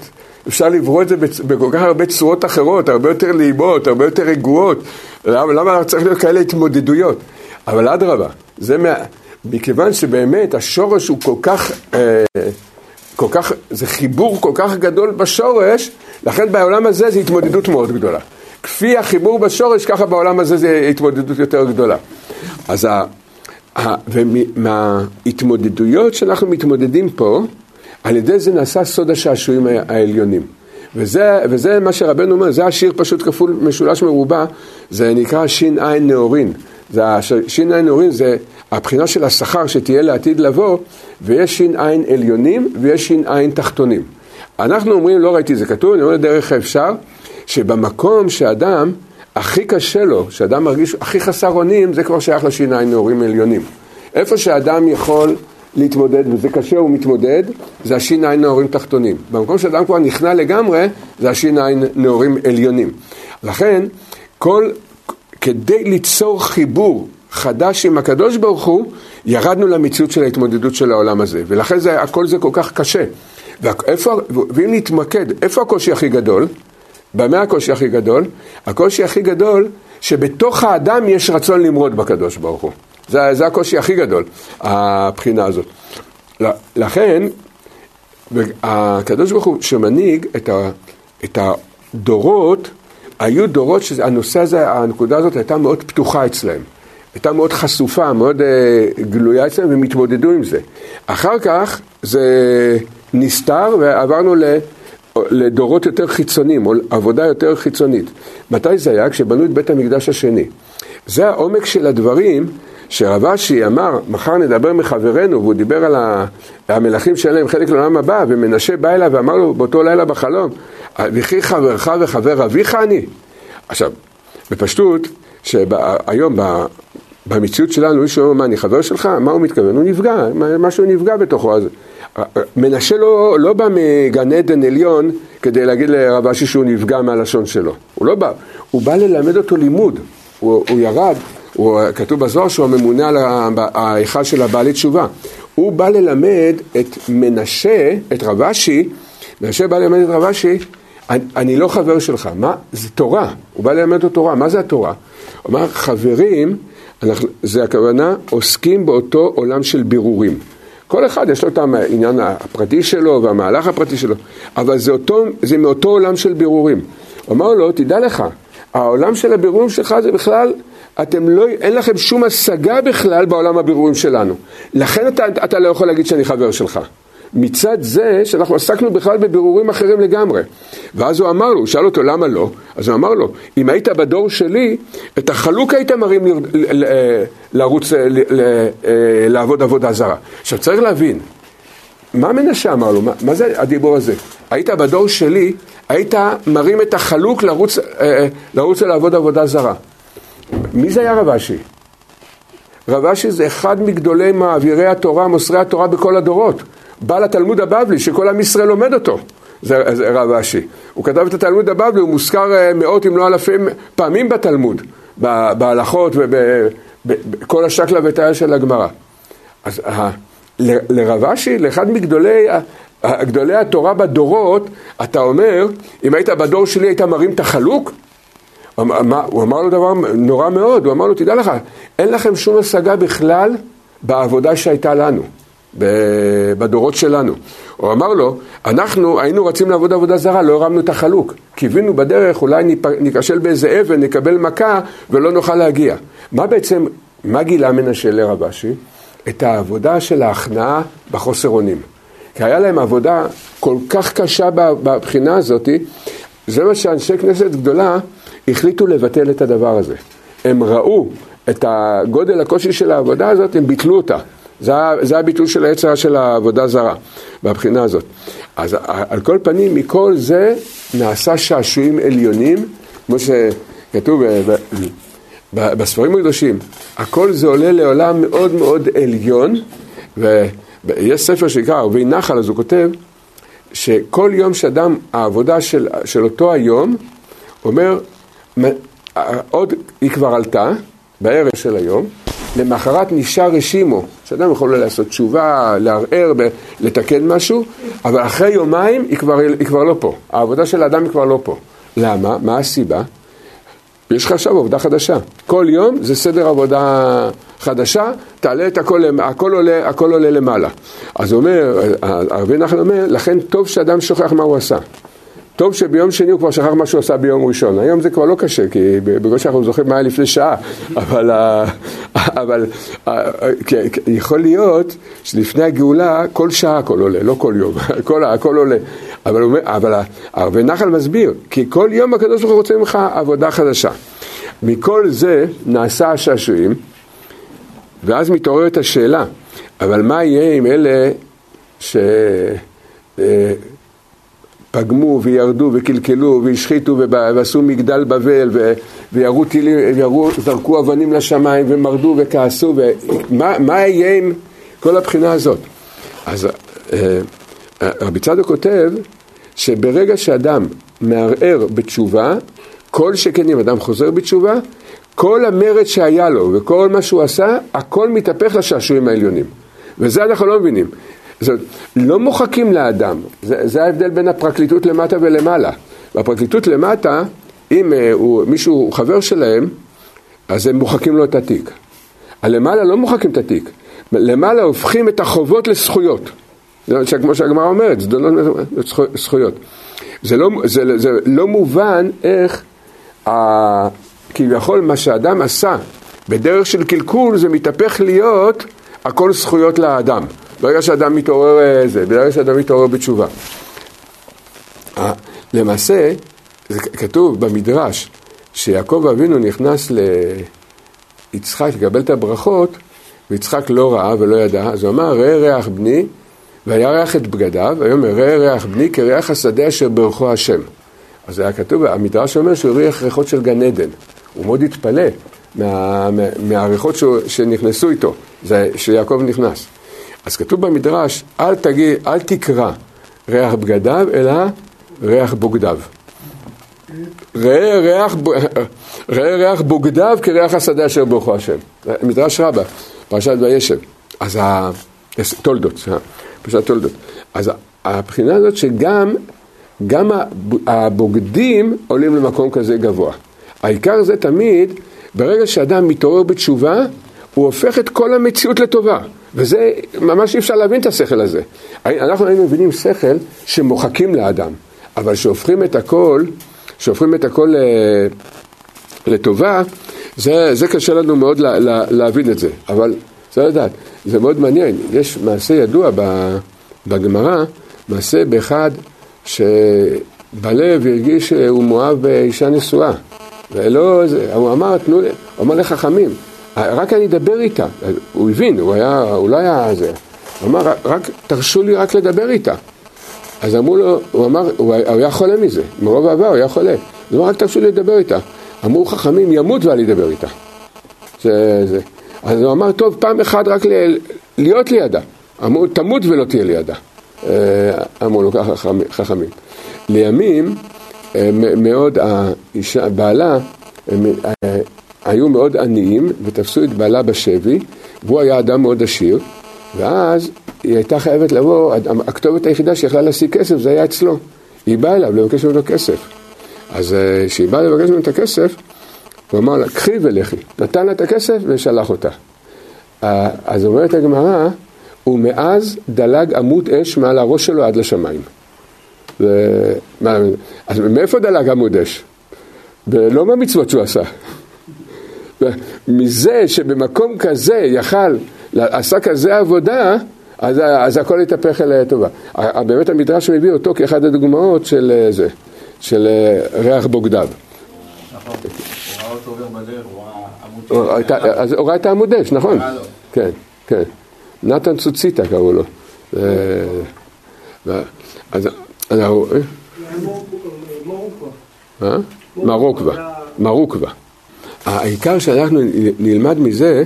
אפשר לברוא את זה בכל כך הרבה צורות אחרות, הרבה יותר נעימות, הרבה יותר רגועות. למה, למה צריך להיות כאלה התמודדויות? אבל אדרבה, זה מה... מכיוון שבאמת השורש הוא כל כך, אה, כל כך, זה חיבור כל כך גדול בשורש, לכן בעולם הזה זה התמודדות מאוד גדולה. כפי החיבור בשורש, ככה בעולם הזה זה התמודדות יותר גדולה. אז ה, ה, ומההתמודדויות שאנחנו מתמודדים פה, על ידי זה נעשה סוד השעשועים העליונים. וזה, וזה מה שרבנו אומר, זה השיר פשוט כפול משולש מרובע, זה נקרא ש"ע נאורין. זה ש"ע נאורין זה הבחינה של השכר שתהיה לעתיד לבוא, ויש ש"ע עליונים ויש ש"ע תחתונים. אנחנו אומרים, לא ראיתי זה כתוב, אני אומר דרך האפשר, שבמקום שאדם הכי קשה לו, שאדם מרגיש הכי חסר אונים, זה כבר שייך לש"ע נאורים עליונים. איפה שאדם יכול להתמודד, וזה קשה, הוא מתמודד, זה הש"ע נאורים תחתונים. במקום שאדם כבר נכנע לגמרי, זה הש"ע נאורים עליונים. לכן, כל, כדי ליצור חיבור חדש עם הקדוש ברוך הוא, ירדנו למציאות של ההתמודדות של העולם הזה. ולכן זה, הכל זה כל כך קשה. ואיפה, ואם נתמקד, איפה הקושי הכי גדול? במה הקושי הכי גדול? הקושי הכי גדול, שבתוך האדם יש רצון למרוד בקדוש ברוך הוא. זה, זה הקושי הכי גדול, הבחינה הזאת. לכן, הקדוש ברוך הוא שמנהיג את, ה, את הדורות, היו דורות שהנושא הזה, הנקודה הזאת הייתה מאוד פתוחה אצלהם. הייתה מאוד חשופה, מאוד uh, גלויה אצלם, והם התמודדו עם זה. אחר כך זה נסתר ועברנו לדורות יותר חיצוניים, או עבודה יותר חיצונית. מתי זה היה? כשבנו את בית המקדש השני. זה העומק של הדברים שרב אשי אמר, מחר נדבר מחברנו, והוא דיבר על המלכים שאין להם חלק לעולם הבא, ומנשה בא אליו ואמר לו באותו לילה בחלום, וכי חברך וחבר אביך אני? עכשיו, בפשטות, שהיום במציאות שלנו, מישהו אומר, מה, אני חבר שלך? מה הוא מתכוון? הוא נפגע, משהו נפגע בתוכו. אז מנשה לא, לא בא מגן עדן עליון כדי להגיד לרב אשי שהוא נפגע מהלשון שלו. הוא לא בא, הוא בא ללמד אותו לימוד. הוא, הוא ירד, הוא, כתוב בזוהר שהוא הממונה על ההיכל של הבעלי תשובה. הוא בא ללמד את מנשה, את רב אשי, מנשה בא ללמד את רב אשי, אני, אני לא חבר שלך, מה? זה תורה, הוא בא ללמד אותו תורה, מה זה התורה? הוא אמר, חברים, אנחנו, זה הכוונה, עוסקים באותו עולם של בירורים. כל אחד יש לו את העניין הפרטי שלו והמהלך הפרטי שלו, אבל זה, אותו, זה מאותו עולם של בירורים. אמר לו, תדע לך, העולם של הבירורים שלך זה בכלל, אתם לא, אין לכם שום השגה בכלל בעולם הבירורים שלנו. לכן אתה, אתה לא יכול להגיד שאני חבר שלך. מצד זה שאנחנו עסקנו בכלל בבירורים אחרים לגמרי. ואז הוא אמר לו, הוא שאל אותו למה לא, אז הוא אמר לו, אם היית בדור שלי, את החלוק היית מרים לרוץ, לעבוד עבודה זרה. עכשיו צריך להבין, מה מנשה אמר לו, מה זה הדיבור הזה? היית בדור שלי, היית מרים את החלוק לרוץ, לרוץ לעבוד עבודה זרה. מי זה היה רב אשי? רב אשי זה אחד מגדולי מעבירי התורה, מוסרי התורה בכל הדורות. בעל התלמוד הבבלי, שכל עם ישראל לומד אותו, זה, זה רב אשי. הוא כתב את התלמוד הבבלי, הוא מוזכר אה, מאות אם לא אלפים פעמים בתלמוד, בהלכות ובכל השקלא וטעיה של הגמרא. אז לרב אשי, לאחד מגדולי גדולי התורה בדורות, אתה אומר, אם היית בדור שלי היית מרים את החלוק? הוא אמר לו דבר נורא מאוד, הוא אמר לו, תדע לך, אין לכם שום השגה בכלל בעבודה שהייתה לנו. בדורות שלנו. הוא אמר לו, אנחנו היינו רצים לעבוד עבודה זרה, לא הרמנו את החלוק. קיווינו בדרך, אולי ניכשל באיזה אבן, נקבל מכה ולא נוכל להגיע. מה בעצם, מה גילה מנשה לרב אשי? את העבודה של ההכנעה בחוסר אונים. כי היה להם עבודה כל כך קשה בבחינה הזאת, זה מה שאנשי כנסת גדולה החליטו לבטל את הדבר הזה. הם ראו את הגודל הקושי של העבודה הזאת, הם ביטלו אותה. זה, זה הביטול של היצר של העבודה זרה, מהבחינה הזאת. אז על כל פנים, מכל זה נעשה שעשועים עליונים, כמו שכתוב בספרים הקדושים, הכל זה עולה לעולם מאוד מאוד עליון, ויש ספר שנקרא ערבי נחל, אז הוא כותב שכל יום שאדם, העבודה של, של אותו היום, אומר, עוד היא כבר עלתה, בערב של היום, למחרת נשאר רשימו, שאדם יכול לעשות תשובה, לערער, לתקן משהו, אבל אחרי יומיים היא כבר, היא כבר לא פה. העבודה של האדם היא כבר לא פה. למה? מה הסיבה? יש לך עכשיו עבודה חדשה. כל יום זה סדר עבודה חדשה, תעלה את הכל, הכל עולה, הכל עולה למעלה. אז אומר, הרבי נחל אומר, לכן טוב שאדם שוכח מה הוא עשה. טוב שביום שני הוא כבר שכח מה שהוא עשה ביום ראשון. היום זה כבר לא קשה, כי בגלל שאנחנו זוכרים מה היה לפני שעה, אבל, אבל יכול להיות שלפני הגאולה כל שעה הכל עולה, לא כל יום, הכל, הכל עולה. אבל, אבל הרבה נחל מסביר, כי כל יום הקדוש ברוך הוא רוצה ממך עבודה חדשה. מכל זה נעשה השעשועים, ואז מתעוררת השאלה, אבל מה יהיה עם אלה ש... פגמו וירדו וקלקלו והשחיתו ועשו מגדל בבל וירו טילים, וירו, זרקו אבנים לשמיים ומרדו וכעסו ומה יהיה עם כל הבחינה הזאת? אז אה, רבי צדוק כותב שברגע שאדם מערער בתשובה, כל שכן אם אדם חוזר בתשובה, כל המרד שהיה לו וכל מה שהוא עשה, הכל מתהפך לשעשועים העליונים. וזה אנחנו לא מבינים. זאת לא מוחקים לאדם, זה, זה ההבדל בין הפרקליטות למטה ולמעלה. בפרקליטות למטה, אם uh, הוא, מישהו חבר שלהם, אז הם מוחקים לו את התיק. הלמעלה לא מוחקים את התיק, למעלה הופכים את החובות לזכויות. כמו שהגמרא אומרת, זה לא זכויות. זה לא, זה, זה לא מובן איך ה, כביכול מה שאדם עשה בדרך של קלקול זה מתהפך להיות הכל זכויות לאדם. ברגע שאדם מתעורר אה, זה, ברגע שאדם מתעורר בתשובה. למעשה, זה כתוב במדרש, שיעקב אבינו נכנס ליצחק לקבל את הברכות, ויצחק לא ראה ולא ידע, אז הוא אמר, ראה ריח בני, וירח את בגדיו, ויאמר ראה ריח בני כריח השדה אשר ברכו השם. אז זה היה כתוב, המדרש אומר שהוא הריח ריחות של גן עדן. הוא מאוד התפלא מה, מה, מהריחות שנכנסו איתו, זה שיעקב נכנס. אז כתוב במדרש, אל תגיד, אל תקרא ריח בגדיו, אלא ריח בוגדיו. ראה ריח, ריח בוגדיו כריח השדה אשר ברכו השם. מדרש רבה, פרשת וישב. אז ה... תולדות, סליחה, פרשת תולדות. אז הבחינה הזאת שגם גם הבוגדים עולים למקום כזה גבוה. העיקר זה תמיד, ברגע שאדם מתעורר בתשובה, הוא הופך את כל המציאות לטובה. וזה, ממש אי אפשר להבין את השכל הזה. אנחנו היינו מבינים שכל שמוחקים לאדם, אבל שהופכים את הכל, שהופכים את הכל אה, לטובה, זה, זה קשה לנו מאוד לה, לה, להבין את זה. אבל צריך לדעת, זה מאוד מעניין. יש מעשה ידוע בגמרא, מעשה באחד שבלב הרגיש שהוא מאוהב באישה נשואה. ולא, הוא אמר, תנו הוא אמר לחכמים, רק אני אדבר איתה. הוא הבין, הוא היה, הוא לא היה זה. הוא אמר, רק תרשו לי רק לדבר איתה. אז אמרו לו, הוא אמר, הוא היה חולה מזה, מרוב אהבה הוא היה חולה. הוא אמר, רק תרשו לי לדבר איתה. אמרו חכמים, ימות ואל ידבר איתה. זה, זה. אז הוא אמר, טוב, פעם אחת רק ל, להיות לידה. אמרו, תמות ולא תהיה לידה. אה, אמרו לו ככה חכמים. לימים, אה, מאוד, האישה, בעלה, אה, היו מאוד עניים ותפסו את בעלה בשבי, והוא היה אדם מאוד עשיר, ואז היא הייתה חייבת לבוא, הכתובת היחידה שיכלה להשיג כסף זה היה אצלו. היא באה אליו לבקש ממנו כסף. אז כשהיא באה לבקש ממנו את הכסף, הוא אמר לה, קחי ולכי. נתן לה את הכסף ושלח אותה. אז אומרת הגמרא, ומאז דלג עמוד אש מעל הראש שלו עד לשמיים. ו... אז מאיפה דלג עמוד אש? ולא מהמצוות שהוא עשה. מזה שבמקום כזה יכל, עשה כזה עבודה, אז, אז הכל התהפך אל טובה. באמת המדרש מביא אותו כאחד הדוגמאות של אה, זה, של אה, ריח בוגדיו. נכון, הוא ראה אותו גם בדרך, הוא ראה עמוד אש. אז הוא ראה את העמוד אש, נכון. כן, כן. נתן צוציטה קראו לו. אז אנחנו... אה? מרוקווה. מרוקווה. העיקר שאנחנו נלמד מזה,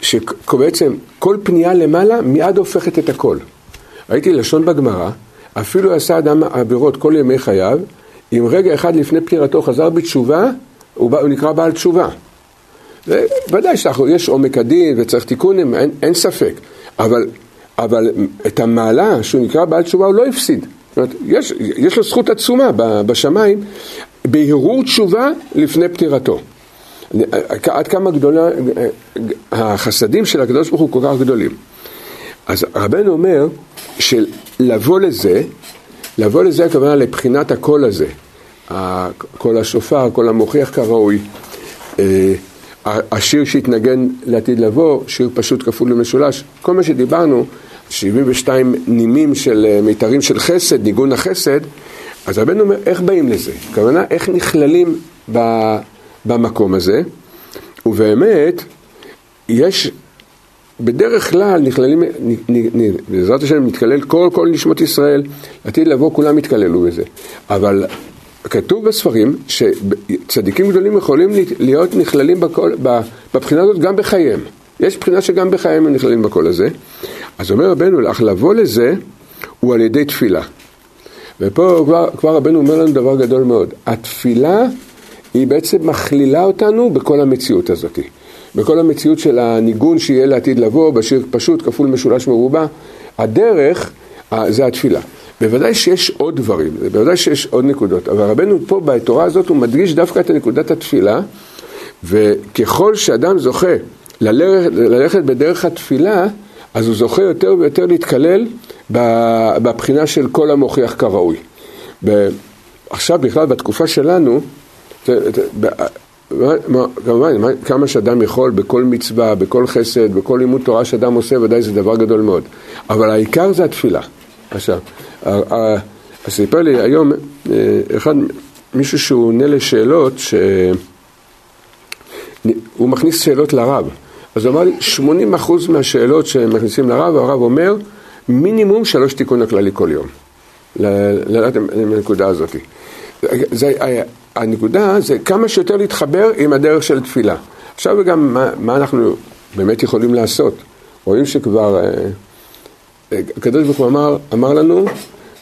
שבעצם כל פנייה למעלה מיד הופכת את הכל. ראיתי לשון בגמרא, אפילו עשה אדם עבירות כל ימי חייו, אם רגע אחד לפני פטירתו חזר בתשובה, הוא, הוא נקרא בעל תשובה. ודאי שיש עומק הדין וצריך תיקונים, אין, אין ספק, אבל, אבל את המעלה שהוא נקרא בעל תשובה הוא לא הפסיד. זאת אומרת, יש, יש לו זכות עצומה בשמיים בהרהור תשובה לפני פטירתו. עד כמה גדולה, החסדים של הקדוש ברוך הוא כל כך גדולים. אז רבנו אומר שלבוא לזה, לבוא לזה הכוונה לבחינת הקול הזה, קול השופר, קול המוכיח כראוי. אה, השיר שהתנגן לעתיד לבוא, שיר פשוט כפול ומשולש, כל מה שדיברנו, 72 נימים של אה, מיתרים של חסד, ניגון החסד, אז רבנו אומר, איך באים לזה? הכוונה, איך נכללים במקום הזה, ובאמת, יש, בדרך כלל נכללים, בעזרת השם מתקלל כל כל נשמות ישראל, עתיד לבוא כולם יתקללו בזה, אבל כתוב בספרים שצדיקים גדולים יכולים להיות נכללים בכל, בבחינה הזאת גם בחייהם. יש בחינה שגם בחייהם הם נכללים בכל הזה. אז אומר רבנו, אך לבוא לזה הוא על ידי תפילה. ופה כבר, כבר רבנו אומר לנו דבר גדול מאוד. התפילה היא בעצם מכלילה אותנו בכל המציאות הזאת. בכל המציאות של הניגון שיהיה לעתיד לבוא, בשיר פשוט, כפול משולש מרובע. הדרך זה התפילה. בוודאי שיש עוד דברים, בוודאי שיש עוד נקודות, אבל רבנו פה בתורה הזאת הוא מדגיש דווקא את נקודת התפילה, וככל שאדם זוכה ללכת, ללכת בדרך התפילה, אז הוא זוכה יותר ויותר להתקלל בבחינה של כל המוכיח כראוי. עכשיו בכלל בתקופה שלנו, כמובן, כמה שאדם יכול בכל מצווה, בכל חסד, בכל לימוד תורה שאדם עושה, ודאי זה דבר גדול מאוד. אבל העיקר זה התפילה. עכשיו, סיפר לי היום אה, אחד, מישהו שהוא עונה לשאלות, שהוא מכניס שאלות לרב. אז הוא אמר לי, 80% מהשאלות שמכניסים לרב, הרב אומר, מינימום שלוש תיקון הכללי כל יום. לנקודה הזאת. זה, הנקודה זה כמה שיותר להתחבר עם הדרך של תפילה. עכשיו גם מה, מה אנחנו באמת יכולים לעשות. רואים שכבר, אה, אה, הקדוש ברוך הוא אמר, אמר לנו,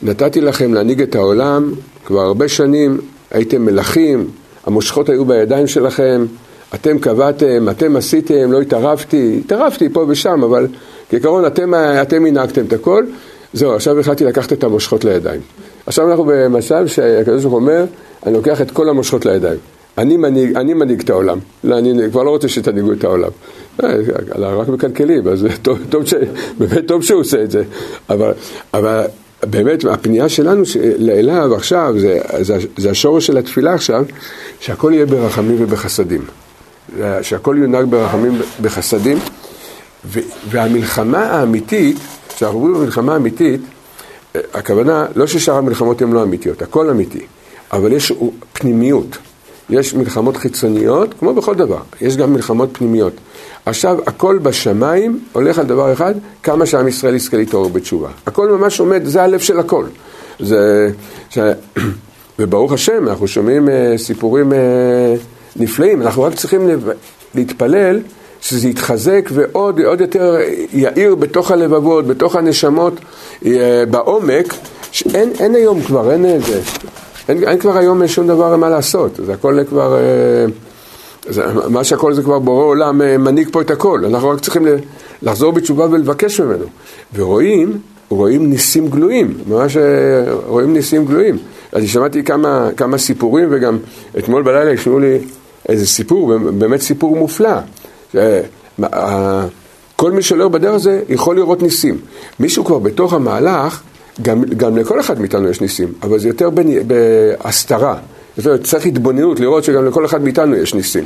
נתתי לכם להנהיג את העולם, כבר הרבה שנים הייתם מלכים, המושכות היו בידיים שלכם, אתם קבעתם, אתם עשיתם, לא התערבתי, התערבתי פה ושם, אבל כעיקרון אתם, אתם הנהגתם את הכל, זהו, עכשיו החלטתי לקחת את המושכות לידיים. עכשיו אנחנו במצב שהקדוש ברוך אומר, אני לוקח את כל המושכות לידיים. אני מנהיג, אני מנהיג את העולם. לא, אני כבר לא רוצה שתנהיגו את העולם. אה, רק מקלקלים, אז טוב, טוב ש, באמת טוב שהוא עושה את זה. אבל, אבל באמת, הפנייה שלנו אליו עכשיו, זה, זה, זה השורש של התפילה עכשיו, שהכל יהיה ברחמים ובחסדים. שהכל יונהג ברחמים ובחסדים. והמלחמה האמיתית, כשאנחנו אומרים במלחמה האמיתית, הכוונה, לא ששאר המלחמות הן לא אמיתיות, הכל אמיתי, אבל יש פנימיות. יש מלחמות חיצוניות, כמו בכל דבר, יש גם מלחמות פנימיות. עכשיו, הכל בשמיים הולך על דבר אחד, כמה שעם ישראל יזכה להתעורר בתשובה. הכל ממש עומד, זה הלב של הכל. זה, ש... וברוך השם, אנחנו שומעים uh, סיפורים uh, נפלאים, אנחנו רק צריכים להתפלל שזה יתחזק ועוד עוד יותר יאיר בתוך הלבבות, בתוך הנשמות, אה, בעומק, שאין אין היום כבר, אין איזה, אין, אין כבר היום שום דבר מה לעשות, זה הכל כבר, אה, זה, מה שהכל זה כבר בורא עולם אה, מנהיג פה את הכל, אנחנו רק צריכים לחזור בתשובה ולבקש ממנו, ורואים, רואים ניסים גלויים, ממש רואים ניסים גלויים. אני שמעתי כמה, כמה סיפורים וגם אתמול בלילה השמעו לי איזה סיפור, באמת סיפור מופלא. כל מי שהולך בדרך הזה יכול לראות ניסים. מישהו כבר בתוך המהלך, גם, גם לכל אחד מאיתנו יש ניסים, אבל זה יותר בהסתרה. צריך התבוננות, לראות שגם לכל אחד מאיתנו יש ניסים.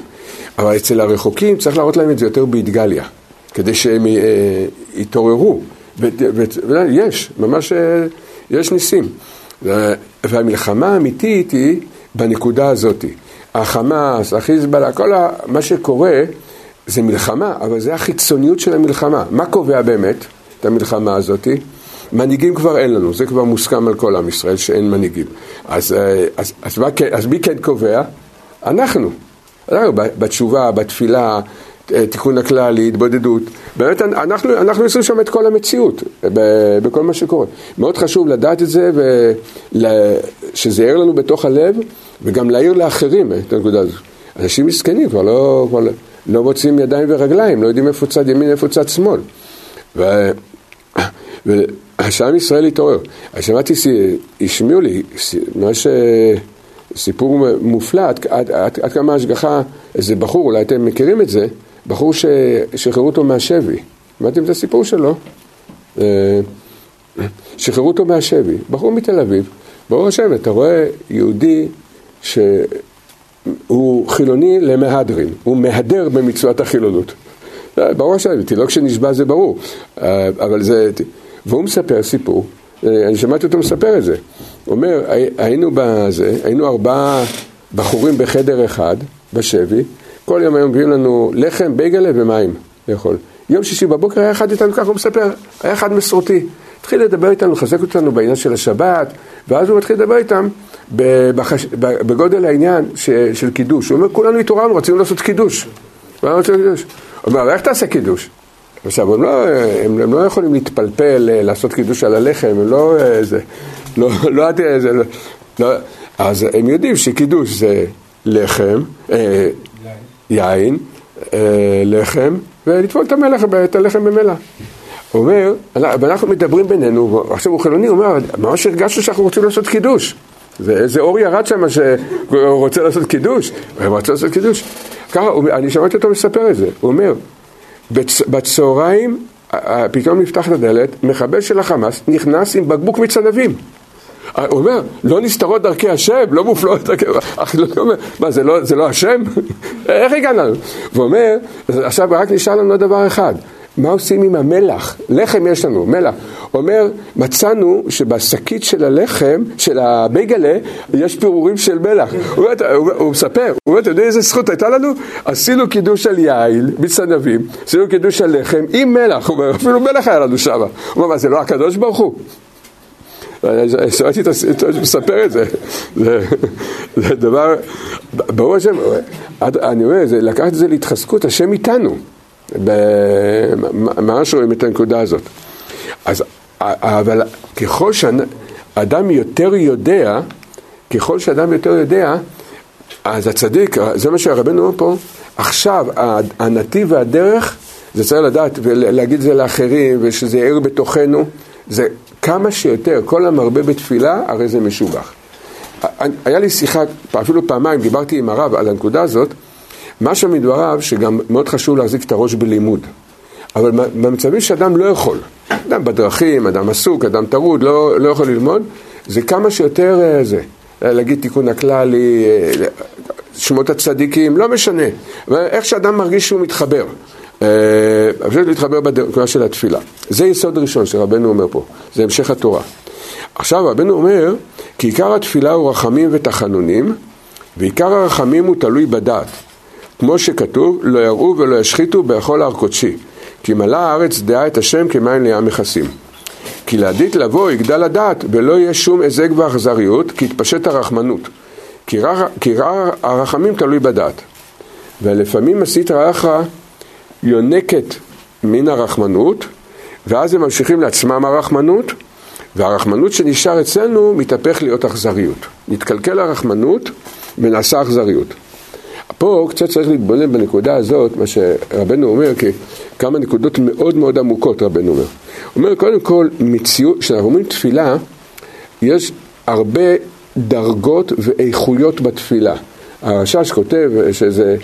אבל אצל הרחוקים צריך להראות להם את זה יותר באתגליה, כדי שהם אה, יתעוררו. ויש, ממש אה, יש ניסים. והמלחמה האמיתית היא בנקודה הזאת. החמאס, החיזבאללה, כל מה שקורה זה מלחמה, אבל זה החיצוניות של המלחמה. מה קובע באמת את המלחמה הזאת? מנהיגים כבר אין לנו, זה כבר מוסכם על כל עם ישראל שאין מנהיגים. אז, אה, אז, אז, אז, אז מי כן קובע? אנחנו. אנחנו בתשובה, בתפילה, תיקון הכללי, התבודדות. באמת אנחנו, אנחנו עושים שם את כל המציאות, בכל מה שקורה. מאוד חשוב לדעת את זה, ושזה יעיר לנו בתוך הלב, וגם להעיר לאחרים את הנקודה הזאת. אנשים מסכנים כבר לא... כבר לא לא מוצאים ידיים ורגליים, לא יודעים איפה צד ימין, איפה צד שמאל. ושם ישראל התעורר. אז שמעתי, השמיעו לי ממש סיפור מופלא, עד, עד, עד, עד כמה השגחה, איזה בחור, אולי אתם מכירים את זה, בחור ששחררו אותו מהשבי. שמעתם את הסיפור שלו? אה, שחררו אותו מהשבי, בחור מתל אביב, ברוך השם, אתה רואה יהודי ש... הוא חילוני למהדרין, הוא מהדר במצוות החילונות. ברור שתינוק שנשבע זה ברור, אבל זה... והוא מספר סיפור, אני שמעתי אותו מספר את זה. הוא אומר, היינו בזה, היינו ארבעה בחורים בחדר אחד, בשבי, כל יום היום מביאים לנו לחם, בייגלה ומים לאכול. יום שישי בבוקר היה אחד איתנו, ככה הוא מספר, היה אחד מסורתי. התחיל לדבר איתנו, לחזק אותנו בעניין של השבת, ואז הוא מתחיל לדבר איתם בחש... בגודל העניין ש... של קידוש. הוא אומר, כולנו התעוררנו, רצינו לעשות קידוש. הוא אומר, איך תעשה קידוש? עכשיו, הם לא, הם, הם לא יכולים להתפלפל, אה, לעשות קידוש על הלחם, הם לא איזה, לא, לא, לא, לא, לא, אז הם יודעים שקידוש זה לחם, אה, יין, אה, לחם, ולטבול את המלח, את הלחם במלח. הוא אומר, ואנחנו מדברים בינינו, עכשיו הוא חילוני, הוא אומר, ממש הרגשנו שאנחנו רוצים לעשות קידוש. ואיזה אור ירד שם שהוא רוצה לעשות קידוש, הוא רוצה לעשות קידוש. ככה, אני שמעתי אותו מספר את זה, הוא אומר, בצ, בצהריים פתאום נפתח את הדלת, מחבל של החמאס נכנס עם בקבוק מצלבים. הוא אומר, לא נסתרות דרכי השם, לא מופלאות דרכי... השם. מה, זה לא, זה לא השם? איך הגענו? והוא אומר, עכשיו רק נשאר לנו דבר אחד. מה עושים עם המלח? לחם יש לנו, מלח. הוא אומר, מצאנו שבשקית של הלחם, של הבייגלה, יש פירורים של מלח. הוא, הוא, הוא מספר, הוא אומר, אתה יודע איזה זכות הייתה לנו? עשינו קידוש על יעל, מיץ ענבים, עשינו קידוש על לחם עם מלח, הוא אומר, אפילו מלח היה לנו שם. הוא אומר, מה, זה לא הקדוש ברוך הוא? שמעתי את הסרטון שמספר את זה, זה דבר, ברור השם, אני אומר, לקחת את זה להתחזקות, השם איתנו. ממש רואים את הנקודה הזאת. אז, אבל ככל שאדם יותר יודע, ככל שאדם יותר יודע, אז הצדיק, זה מה שהרבנו אומר פה, עכשיו הנתיב והדרך, זה צריך לדעת ולהגיד את זה לאחרים ושזה יאיר בתוכנו, זה כמה שיותר, כל המרבה בתפילה, הרי זה משובח. היה לי שיחה, אפילו פעמיים, דיברתי עם הרב על הנקודה הזאת, משהו מדבריו שגם מאוד חשוב להחזיק את הראש בלימוד. אבל במצבים שאדם לא יכול, אדם בדרכים, אדם עסוק, אדם טרוד, לא, לא יכול ללמוד, זה כמה שיותר אה, זה, להגיד תיקון הכללי, אה, שמות הצדיקים, לא משנה, איך שאדם מרגיש שהוא מתחבר. אה, פשוט להתחבר בנקודה של התפילה. זה יסוד ראשון שרבנו אומר פה, זה המשך התורה. עכשיו רבנו אומר, כי עיקר התפילה הוא רחמים ותחנונים, ועיקר הרחמים הוא תלוי בדעת. כמו שכתוב, לא יראו ולא ישחיתו בכל הר קודשי, כי מלאה הארץ דעה את השם כמים לים מכסים. כי לעדית לבוא יגדל הדעת, ולא יהיה שום היזק ואכזריות, כי יתפשט הרחמנות. כי רע הרחמים תלוי בדעת. ולפעמים עשית רעך יונקת מן הרחמנות, ואז הם ממשיכים לעצמם הרחמנות, והרחמנות שנשאר אצלנו מתהפך להיות אכזריות. מתקלקל הרחמנות ונעשה אכזריות. פה קצת צריך להתבונן בנקודה הזאת, מה שרבנו אומר, כי כמה נקודות מאוד מאוד עמוקות רבנו אומר. הוא אומר, קודם כל, מציאות, כשאנחנו אומרים תפילה, יש הרבה דרגות ואיכויות בתפילה. הרשש כותב שזה,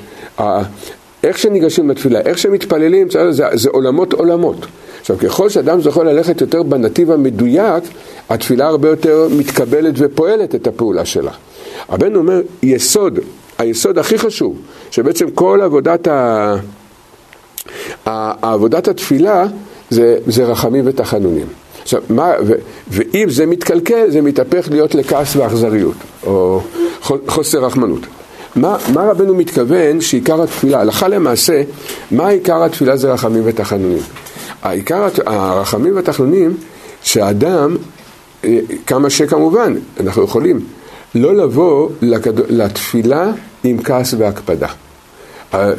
איך שניגשים לתפילה, איך שמתפללים, זה, זה עולמות עולמות. עכשיו, ככל שאדם זוכה ללכת יותר בנתיב המדויק, התפילה הרבה יותר מתקבלת ופועלת את הפעולה שלה. רבנו אומר, יסוד היסוד הכי חשוב, שבעצם כל עבודת, ה... עבודת התפילה זה, זה רחמים ותחנונים. עכשיו, מה, ו, ואם זה מתקלקל, זה מתהפך להיות לכעס ואכזריות, או חוסר רחמנות. מה, מה רבנו מתכוון שעיקר התפילה, הלכה למעשה, מה עיקר התפילה זה רחמים ותחנונים? העיקר הרחמים והתחנונים, שאדם, אה, כמה שכמובן, אנחנו יכולים לא לבוא לתפילה עם כעס והקפדה. אה,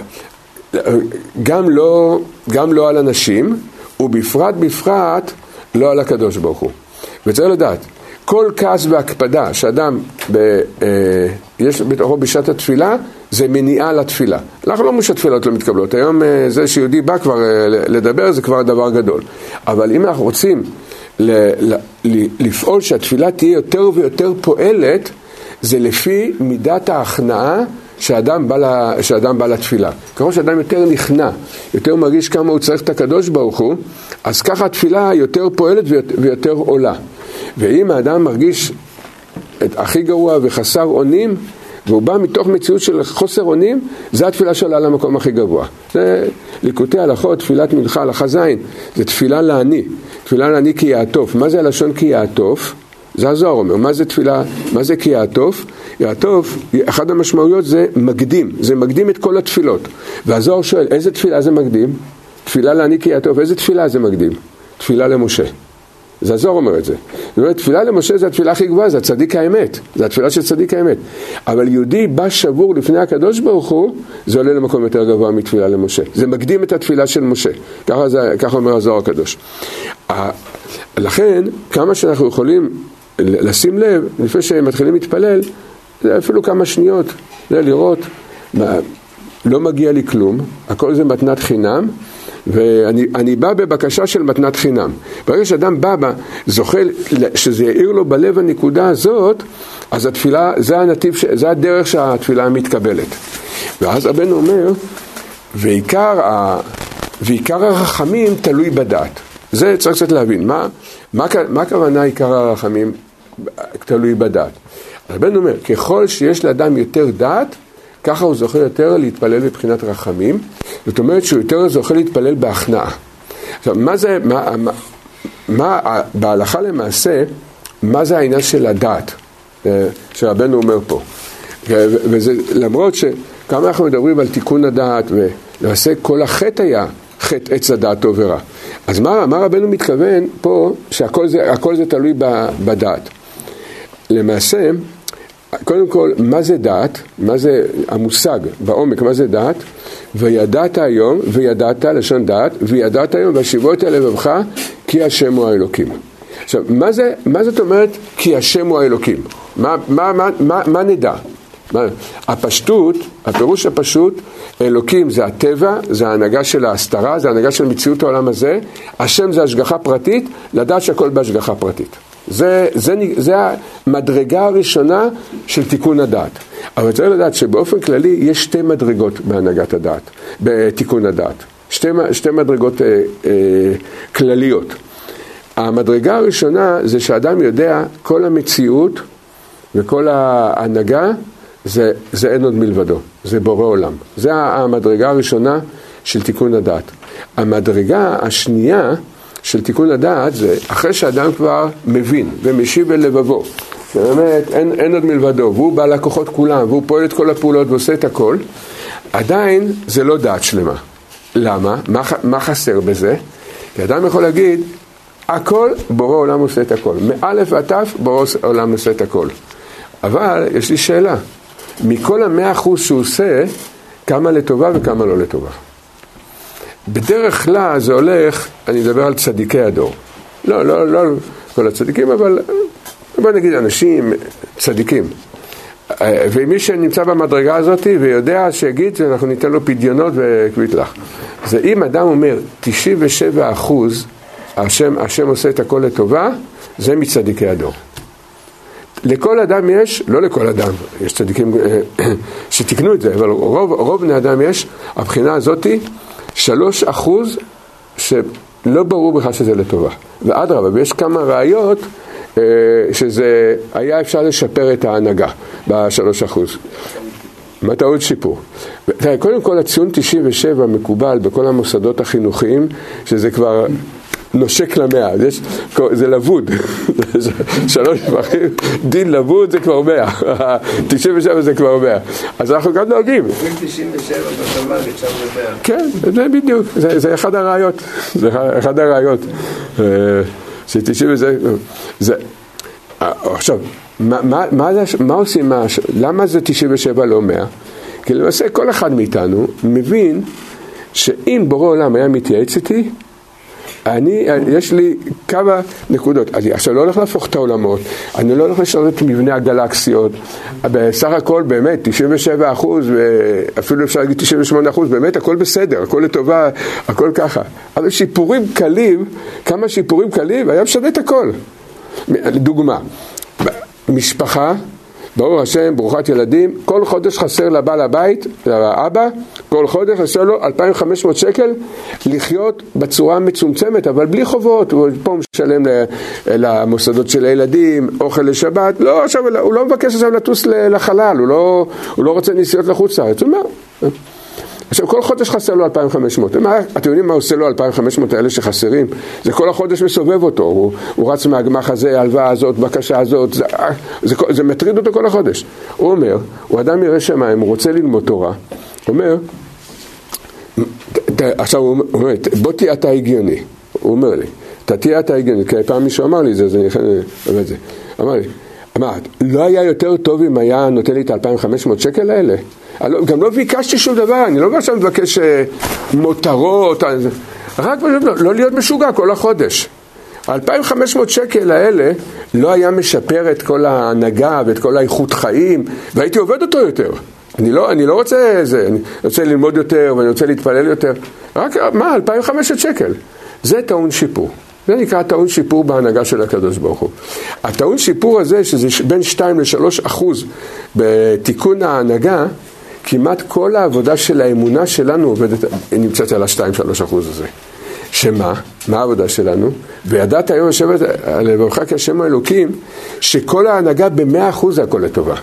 גם לא, גם לא על אנשים, ובפרט בפרט לא על הקדוש ברוך הוא. וצריך לדעת, כל כעס והקפדה שאדם ב, אה, יש בתוכו בשעת התפילה, זה מניעה לתפילה. אנחנו לא אומרים שהתפילות לא מתקבלות. היום אה, זה שיהודי בא כבר אה, לדבר זה כבר דבר גדול. אבל אם אנחנו רוצים ל, ל, לפעול שהתפילה תהיה יותר ויותר פועלת, זה לפי מידת ההכנעה שאדם בא, לה, שאדם בא לתפילה. ככל שאדם יותר נכנע, יותר מרגיש כמה הוא צריך את הקדוש ברוך הוא, אז ככה התפילה יותר פועלת ויותר, עולה. ואם האדם מרגיש הכי גרוע וחסר אונים, והוא בא מתוך מציאות של חוסר אונים, זה התפילה שעולה למקום הכי גבוה. זה ליקוטי הלכות, תפילת מנחה, הלכה ז', זה תפילה לעני. תפילה לעני כי יעטוף. מה זה הלשון כי יעטוף? זה הזוהר אומר, מה זה תפילה, מה זה כי יעטוף? יעטוף, אחת המשמעויות זה מקדים, זה מקדים את כל התפילות. והזוהר שואל, איזה תפילה זה מקדים? תפילה לעני כי יעטוף, איזה תפילה זה מקדים? תפילה למשה. זה הזוהר אומר את זה. זאת אומרת, תפילה למשה זה התפילה הכי גבוהה, זה הצדיק האמת, זה התפילה של צדיק האמת. אבל יהודי בא שבור לפני הקדוש ברוך הוא, זה עולה למקום יותר גבוה מתפילה למשה. זה מקדים את התפילה של משה, ככה, זה, ככה אומר הזוהר הקדוש. לכן, כמה שאנחנו יכולים לשים לב, לפני שמתחילים להתפלל, זה אפילו כמה שניות, זה לראות, לא מגיע לי כלום, הכל זה מתנת חינם, ואני בא בבקשה של מתנת חינם. ברגע שאדם בא, בא זוכה שזה יאיר לו בלב הנקודה הזאת, אז התפילה, זה הנתיב, זה הדרך שהתפילה מתקבלת. ואז רבנו אומר, ועיקר, ה, ועיקר הרחמים תלוי בדעת. זה צריך קצת להבין. מה, מה, מה הכוונה עיקר הרחמים? תלוי בדעת. רבנו אומר, ככל שיש לאדם יותר דעת, ככה הוא זוכה יותר להתפלל בבחינת רחמים, זאת אומרת שהוא יותר זוכה להתפלל בהכנעה. עכשיו, מה זה, מה, מה, מה בהלכה למעשה, מה זה העניין של הדעת, אה, שרבנו אומר פה? וזה למרות שכמה אנחנו מדברים על תיקון הדעת, ולמעשה כל החטא היה חטא עץ הדעת טוב ורע. אז מה, מה רבנו מתכוון פה, שהכל זה, זה תלוי בדעת. למעשה, קודם כל, מה זה דעת? מה זה המושג בעומק, מה זה דעת? וידעת היום, וידעת, לשון דעת, וידעת היום, והשיבות אל לבבך, כי השם הוא האלוקים. עכשיו, מה, זה, מה זאת אומרת כי השם הוא האלוקים? מה, מה, מה, מה, מה נדע? מה, הפשטות, הפירוש הפשוט, אלוקים זה הטבע, זה ההנהגה של ההסתרה, זה ההנהגה של מציאות העולם הזה, השם זה השגחה פרטית, לדעת שהכל בהשגחה פרטית. זה, זה, זה המדרגה הראשונה של תיקון הדעת. אבל צריך לדעת שבאופן כללי יש שתי מדרגות בהנהגת הדעת, בתיקון הדעת. שתי, שתי מדרגות אה, אה, כלליות. המדרגה הראשונה זה שאדם יודע כל המציאות וכל ההנהגה זה, זה אין עוד מלבדו, זה בורא עולם. זה המדרגה הראשונה של תיקון הדעת. המדרגה השנייה של תיקון הדעת זה אחרי שאדם כבר מבין ומשיב אל לבבו, באמת אין, אין עוד מלבדו, והוא בעל הכוחות כולם, והוא פועל את כל הפעולות ועושה את הכל, עדיין זה לא דעת שלמה. למה? מה, מה חסר בזה? כי אדם יכול להגיד, הכל, בורא עולם עושה את הכל. מאלף ועד תף, בורא עולם עושה את הכל. אבל יש לי שאלה, מכל המאה אחוז שהוא עושה, כמה לטובה וכמה לא לטובה. בדרך כלל זה הולך, אני מדבר על צדיקי הדור. לא, לא, לא כל הצדיקים, אבל בוא נגיד אנשים צדיקים. ומי שנמצא במדרגה הזאת ויודע שיגיד, אנחנו ניתן לו פדיונות וכבית לך. זה אם אדם אומר 97 אחוז, השם, השם עושה את הכל לטובה, זה מצדיקי הדור. לכל אדם יש, לא לכל אדם, יש צדיקים אה, שתיקנו את זה, אבל רוב בני אדם יש, הבחינה הזאתי, שלוש אחוז שלא ברור בכלל שזה לטובה. ואדרבה, ויש כמה ראיות אה, שזה היה אפשר לשפר את ההנהגה בשלוש אחוז. מה טעות שיפור? קודם כל הציון 97 מקובל בכל המוסדות החינוכיים, שזה כבר נושק למאה, יש, זה לבוד, שלוש שבחים, דין לבוד זה כבר מאה, 97 זה כבר מאה, אז אנחנו גם נוהגים. 97 בצבא נחשב למאה. כן, זה בדיוק, זה, זה אחד הראיות, זה אחד הראיות, אה, ש-90 זה, זה, אה, עכשיו, מה, מה, מה, מה עושים, מה, למה זה 97 לא 100? כי למעשה כל אחד מאיתנו מבין שאם בורא עולם היה מתייעץ איתי, אני, יש לי כמה נקודות. אני עכשיו לא הולך להפוך את העולמות, אני לא הולך לשנות את מבנה הגלקסיות. בסך הכל באמת, 97 אחוז, אפילו אפשר להגיד 98 אחוז, באמת הכל בסדר, הכל לטובה, הכל ככה. אבל שיפורים קלים, כמה שיפורים קלים, היה משנה את הכל. לדוגמה, משפחה ברוך השם, ברוכת ילדים, כל חודש חסר לבעל הבית, לאבא, כל חודש חסר לו 2,500 שקל לחיות בצורה מצומצמת, אבל בלי חובות, הוא פה משלם למוסדות של הילדים, אוכל לשבת, לא, עכשיו, הוא לא מבקש עכשיו לטוס לחלל, הוא לא, הוא לא רוצה נסיעות לחוץ לארץ, הוא אומר... עכשיו כל חודש חסר לו 2,500, מה, אתם יודעים מה עושה לו 2,500 האלה שחסרים? זה כל החודש מסובב אותו, הוא, הוא רץ מהגמח הזה, ההלוואה הזאת, בקשה הזאת, זה, זה, זה, זה מטריד אותו כל החודש. הוא אומר, הוא אדם ירא שמיים, הוא רוצה ללמוד תורה, הוא אומר, עכשיו הוא אומר, בוא תהיה אתה הגיוני, הוא אומר לי, אתה תהיה אתה הגיוני, כי פעם מישהו אמר לי זה, אז אני אומר את זה, אמר לי, אמרת, לא היה יותר טוב אם היה נותן לי את ה-2500 שקל האלה? לא, גם לא ביקשתי שום דבר, אני לא עכשיו מבקש אה, מותרות, רק פשוט לא, לא להיות משוגע כל החודש. ה-2500 שקל האלה לא היה משפר את כל ההנהגה ואת כל האיכות חיים, והייתי עובד אותו יותר. אני לא, אני לא רוצה זה, אני רוצה ללמוד יותר ואני רוצה להתפלל יותר. רק, מה, 2,500 שקל. זה טעון שיפור. זה נקרא טעון שיפור בהנהגה של הקדוש ברוך הוא. הטעון שיפור הזה, שזה בין 2 ל-3 אחוז בתיקון ההנהגה, כמעט כל העבודה של האמונה שלנו עובדת, נמצאת על ה-2-3 אחוז הזה. שמה? מה העבודה שלנו? וידעת היום לשבת על לבבך כשם האלוקים, שכל ההנהגה במאה אחוז הכל לטובה.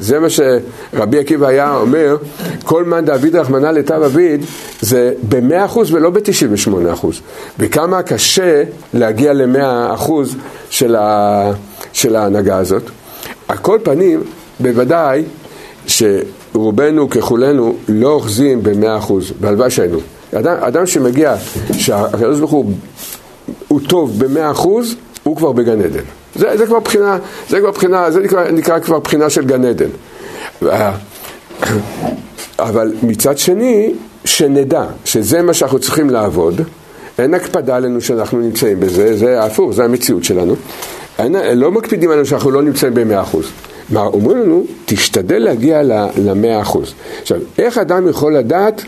זה מה שרבי עקיבא היה אומר, כל מן דוד רחמנא לתו אביד זה במאה אחוז ולא בתשעים ושמונה אחוז. וכמה קשה להגיע למאה אחוז של, ה... של ההנהגה הזאת. על כל פנים, בוודאי שרובנו ככולנו לא אוחזים במאה אחוז, והלוואי שהיינו. אדם, אדם שמגיע, שהקדוש ברוך הוא הוא טוב במאה אחוז, הוא כבר בגן עדן. זה, זה כבר בחינה, זה כבר בחינה, זה נקרא, נקרא כבר בחינה של גן עדן. אבל מצד שני, שנדע שזה מה שאנחנו צריכים לעבוד, אין הקפדה עלינו שאנחנו נמצאים בזה, זה הפוך, זה המציאות שלנו. אין, לא מקפידים עלינו שאנחנו לא נמצאים במאה אחוז. מה אומרים לנו, תשתדל להגיע למאה אחוז. עכשיו, איך אדם יכול לדעת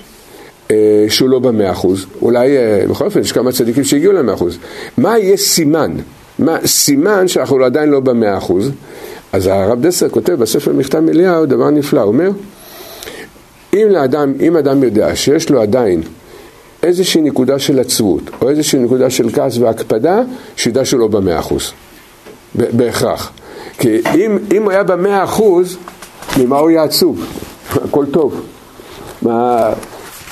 אה, שהוא לא במאה אחוז? אולי, אה, בכל אופן, יש כמה צדיקים שהגיעו למאה אחוז. מה יהיה סימן? מה, סימן שאנחנו עדיין לא במאה אחוז. אז הרב דסר כותב בספר מכתב אליהו דבר נפלא, הוא אומר, אם לאדם, אם אדם יודע שיש לו עדיין איזושהי נקודה של עצבות, או איזושהי נקודה של כעס והקפדה, שידע שהוא לא במאה אחוז. בהכרח. כי אם, אם הוא היה במאה אחוז, ממה הוא יהיה עצוב? הכל טוב. מה...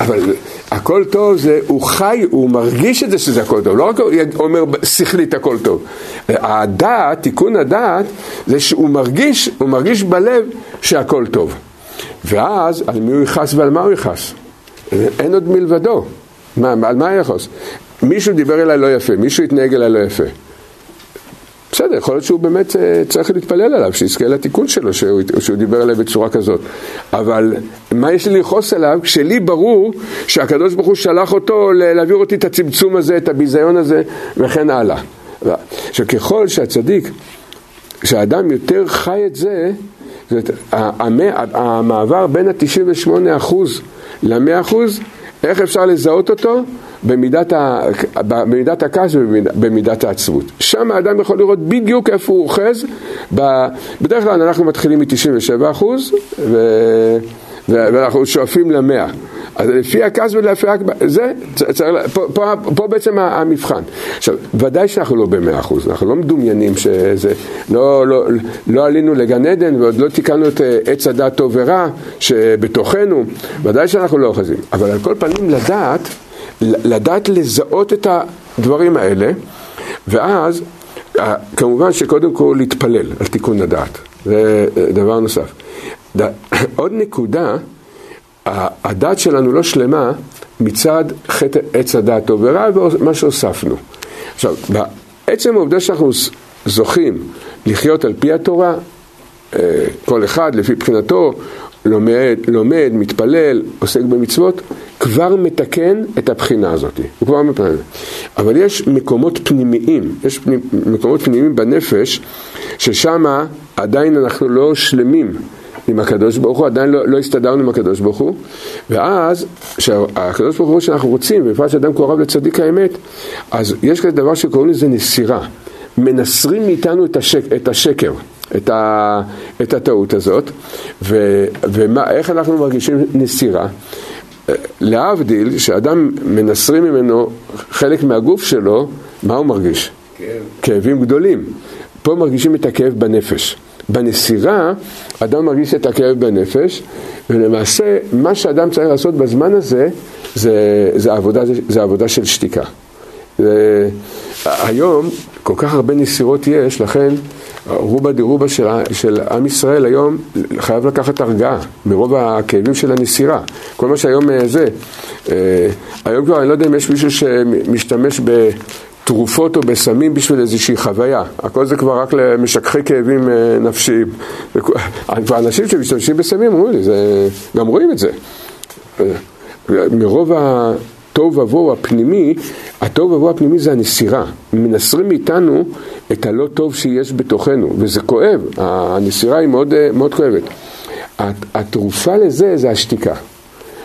אבל הכל טוב זה, הוא חי, הוא מרגיש את זה שזה הכל טוב, לא רק הוא אומר שכלית הכל טוב. הדעת, תיקון הדעת, זה שהוא מרגיש, הוא מרגיש בלב שהכל טוב. ואז על מי הוא יכעס ועל מה הוא יכעס? אין עוד מלבדו. מה, על מה יכעס? מישהו דיבר אליי לא יפה, מישהו התנהג אליי לא יפה. בסדר, יכול להיות שהוא באמת אה, צריך להתפלל עליו, שיזכה לתיקון שלו, שהוא, שהוא דיבר עליו בצורה כזאת. אבל מה יש לי לכעוס עליו כשלי ברור שהקדוש ברוך הוא שלח אותו להעביר אותי את הצמצום הזה, את הביזיון הזה, וכן הלאה. עכשיו, ככל שהצדיק, שהאדם יותר חי את זה, זאת, המעבר בין ה-98% ל-100%, איך אפשר לזהות אותו? במידת, ה, במידת הכעס ובמידת העצבות. שם האדם יכול לראות בדיוק איפה הוא אוחז. בדרך כלל אנחנו מתחילים מ-97% ו... ואנחנו שואפים למאה. אז לפי הכעס ולפי ההקבלה, זה, צריך, פה, פה, פה בעצם המבחן. עכשיו, ודאי שאנחנו לא במאה אחוז, אנחנו לא מדומיינים שזה, לא, לא, לא עלינו לגן עדן ועוד לא תיקנו את אה, עץ הדת טוב ורע שבתוכנו, ודאי שאנחנו לא אוחזים. אבל על כל פנים לדעת לדעת לזהות את הדברים האלה, ואז כמובן שקודם כל להתפלל על תיקון הדעת, זה דבר נוסף. עוד נקודה, הדת שלנו לא שלמה מצד חטא עץ הדעת טוב ורע ומה שהוספנו. עכשיו, בעצם העובדה שאנחנו זוכים לחיות על פי התורה, אה, כל אחד לפי בחינתו לומד, לומד, מתפלל, עוסק במצוות, כבר מתקן את הבחינה הזאת. הוא כבר מתקן. אבל יש מקומות פנימיים, יש פנימ, מקומות פנימיים בנפש, ששם עדיין אנחנו לא שלמים עם הקדוש ברוך הוא, עדיין לא, לא הסתדרנו עם הקדוש ברוך הוא, ואז, שהקדוש ברוך הוא שאנחנו רוצים, בפרט שאדם קורב לצדיק האמת, אז יש כזה דבר שקוראים לזה נסירה. מנסרים מאיתנו את, השק, את השקר. את, ה, את הטעות הזאת, ואיך אנחנו מרגישים נסירה? להבדיל, שאדם מנסרים ממנו חלק מהגוף שלו, מה הוא מרגיש? כאב. כאבים גדולים. פה מרגישים את הכאב בנפש. בנסירה, אדם מרגיש את הכאב בנפש, ולמעשה, מה שאדם צריך לעשות בזמן הזה, זה, זה, עבודה, זה עבודה של שתיקה. זה, היום, כל כך הרבה נסירות יש, לכן רובה דירובה של, של עם ישראל היום חייב לקחת הרגעה מרוב הכאבים של הנסירה. כל מה שהיום אה, זה, אה, היום כבר אני לא יודע אם יש מישהו שמשתמש בתרופות או בסמים בשביל איזושהי חוויה. הכל זה כבר רק למשככי כאבים אה, נפשיים. אנשים שמשתמשים בסמים אומרים לי, זה, גם רואים את זה. מרוב ה... התוהו ובוהו הפנימי, התוהו ובוהו הפנימי זה הנסירה. מנסרים מאיתנו את הלא טוב שיש בתוכנו, וזה כואב, הנסירה היא מאוד, מאוד כואבת. התרופה לזה זה השתיקה.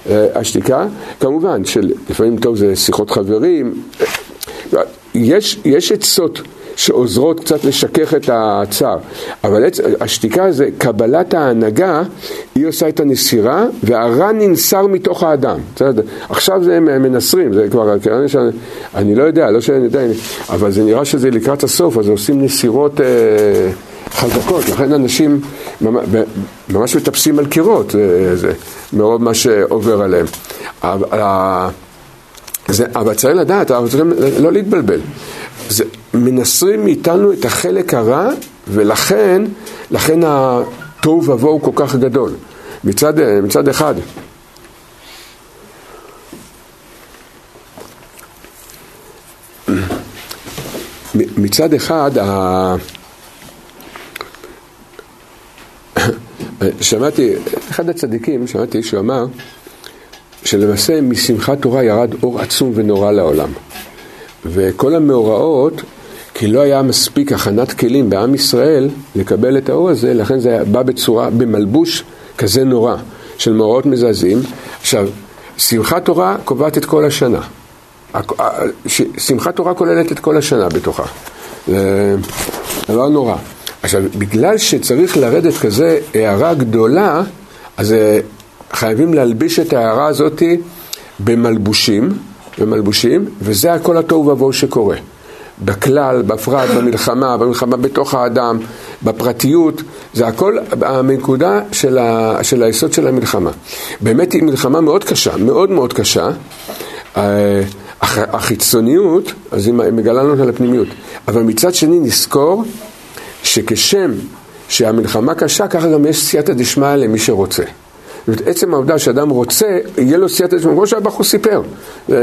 אה, השתיקה, כמובן, שלפעמים טוב זה שיחות חברים, יש, יש עצות שעוזרות קצת לשכך את הצער. אבל השתיקה זה קבלת ההנהגה, היא עושה את הנסירה, והרע ננסר מתוך האדם. עכשיו זה מנסרים, זה כבר, אני לא יודע, לא שאני יודע, אבל זה נראה שזה לקראת הסוף, אז עושים נסירות... אה, חזקות, לכן אנשים ממש מטפסים על קירות, זה, מרוב מה שעובר עליהם. זה, אבל צריך לדעת, אנחנו צריכים לא להתבלבל. זה, מנסרים מאיתנו את החלק הרע, ולכן, לכן התוהו ובוהו כל כך גדול. מצד, מצד אחד. מצד אחד, שמעתי, אחד הצדיקים, שמעתי שהוא אמר שלמעשה משמחת תורה ירד אור עצום ונורא לעולם. וכל המאורעות, כי לא היה מספיק הכנת כלים בעם ישראל לקבל את האור הזה, לכן זה בא בצורה, במלבוש כזה נורא, של מאורעות מזעזעים. עכשיו, שמחת תורה קובעת את כל השנה. שמחת תורה כוללת את כל השנה בתוכה. זה דבר נורא. עכשיו, בגלל שצריך לרדת כזה הערה גדולה, אז אה, חייבים להלביש את ההערה הזאת במלבושים, במלבושים, וזה הכל התוהו ובוהו שקורה. בכלל, בפרט, במלחמה, במלחמה בתוך האדם, בפרטיות, זה הכל הנקודה של, של היסוד של המלחמה. באמת היא מלחמה מאוד קשה, מאוד מאוד קשה. אה, החיצוניות, אז היא מגלה לנו על הפנימיות. אבל מצד שני נזכור שכשם שהמלחמה קשה, ככה גם יש סייעתא דשמיא למי שרוצה. זאת עצם העובדה שאדם רוצה, יהיה לו סייעתא דשמיא, כמו שהבחור סיפר, אה,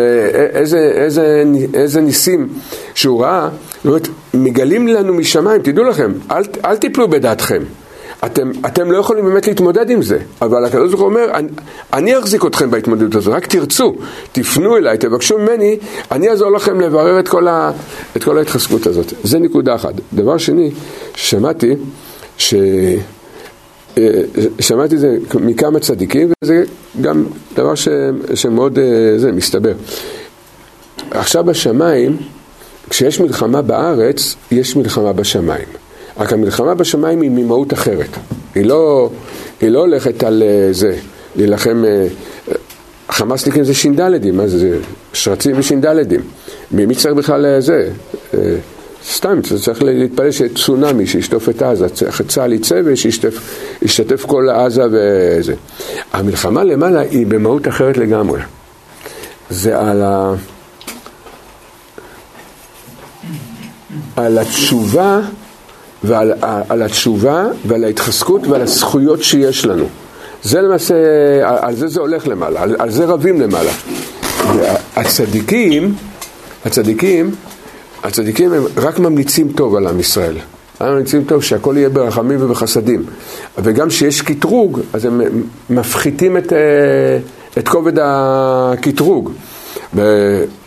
איזה, איזה, איזה ניסים שהוא ראה, זאת אומרת, מגלים לנו משמיים, תדעו לכם, אל, אל תיפלו בדעתכם. אתם, אתם לא יכולים באמת להתמודד עם זה, אבל הקדוש ברוך הוא אומר, אני, אני אחזיק אתכם בהתמודדות הזו, רק תרצו, תפנו אליי, תבקשו ממני, אני אעזור לכם לברר את כל, ה, את כל ההתחזקות הזאת. זה נקודה אחת. דבר שני, שמעתי, ש... שמעתי את זה מכמה צדיקים, וזה גם דבר ש, שמאוד אה, זה, מסתבר. עכשיו בשמיים, כשיש מלחמה בארץ, יש מלחמה בשמיים. רק המלחמה בשמיים היא ממהות אחרת. היא לא, היא לא הולכת על אה, זה, להילחם... אה, חמאסניקים זה ש"דדים, מה זה? שרצים וש"דדים. מי צריך בכלל זה? סתם, צריך להתפלל שצונאמי שישטוף את עזה, צה"ל יצא ושישתתף כל עזה וזה. המלחמה למעלה היא במהות אחרת לגמרי. זה על ה... על התשובה ועל על התשובה ועל ההתחזקות ועל הזכויות שיש לנו. זה למעשה, על, על זה זה הולך למעלה, על, על זה רבים למעלה. הצדיקים, הצדיקים, הצדיקים הם רק ממליצים טוב על עם ישראל. הם ממליצים טוב שהכל יהיה ברחמים ובחסדים. וגם כשיש קטרוג, אז הם מפחיתים את, אה, את כובד הקטרוג.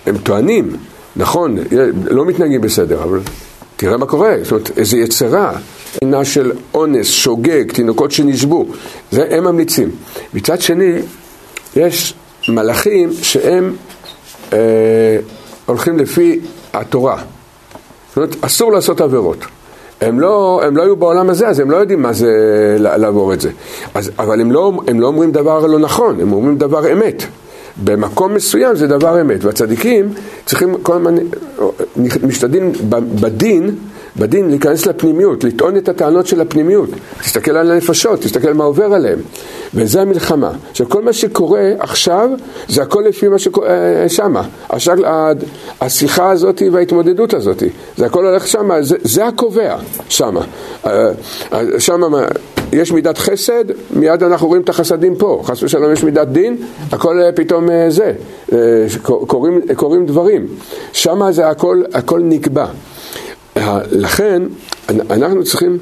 הם טוענים, נכון, לא מתנהגים בסדר, אבל תראה מה קורה, זאת אומרת, איזה יצרה, עינה של אונס, שוגג, תינוקות שנשבו, זה הם ממליצים. מצד שני, יש מלאכים שהם אה, הולכים לפי התורה. זאת אומרת, אסור לעשות עבירות. הם לא, הם לא היו בעולם הזה, אז הם לא יודעים מה זה לעבור את זה. אז, אבל הם לא, הם לא אומרים דבר לא נכון, הם אומרים דבר אמת. במקום מסוים זה דבר אמת, והצדיקים צריכים כל הזמן, משתדלים בדין, בדין להיכנס לפנימיות, לטעון את הטענות של הפנימיות, תסתכל על הנפשות, תסתכל מה עובר עליהם, וזה המלחמה. עכשיו כל מה שקורה עכשיו, זה הכל לפי מה שקורה אה, שמה, השאל, השיחה הזאת וההתמודדות הזאת, זה הכל הולך שמה, זה, זה הקובע שמה, אה, אה, שמה יש מידת חסד, מיד אנחנו רואים את החסדים פה. חס ושלום יש מידת דין, הכל אה, פתאום אה, זה, אה, קורים, קורים דברים. שם זה הכל, הכל נקבע. לכן אנחנו צריכים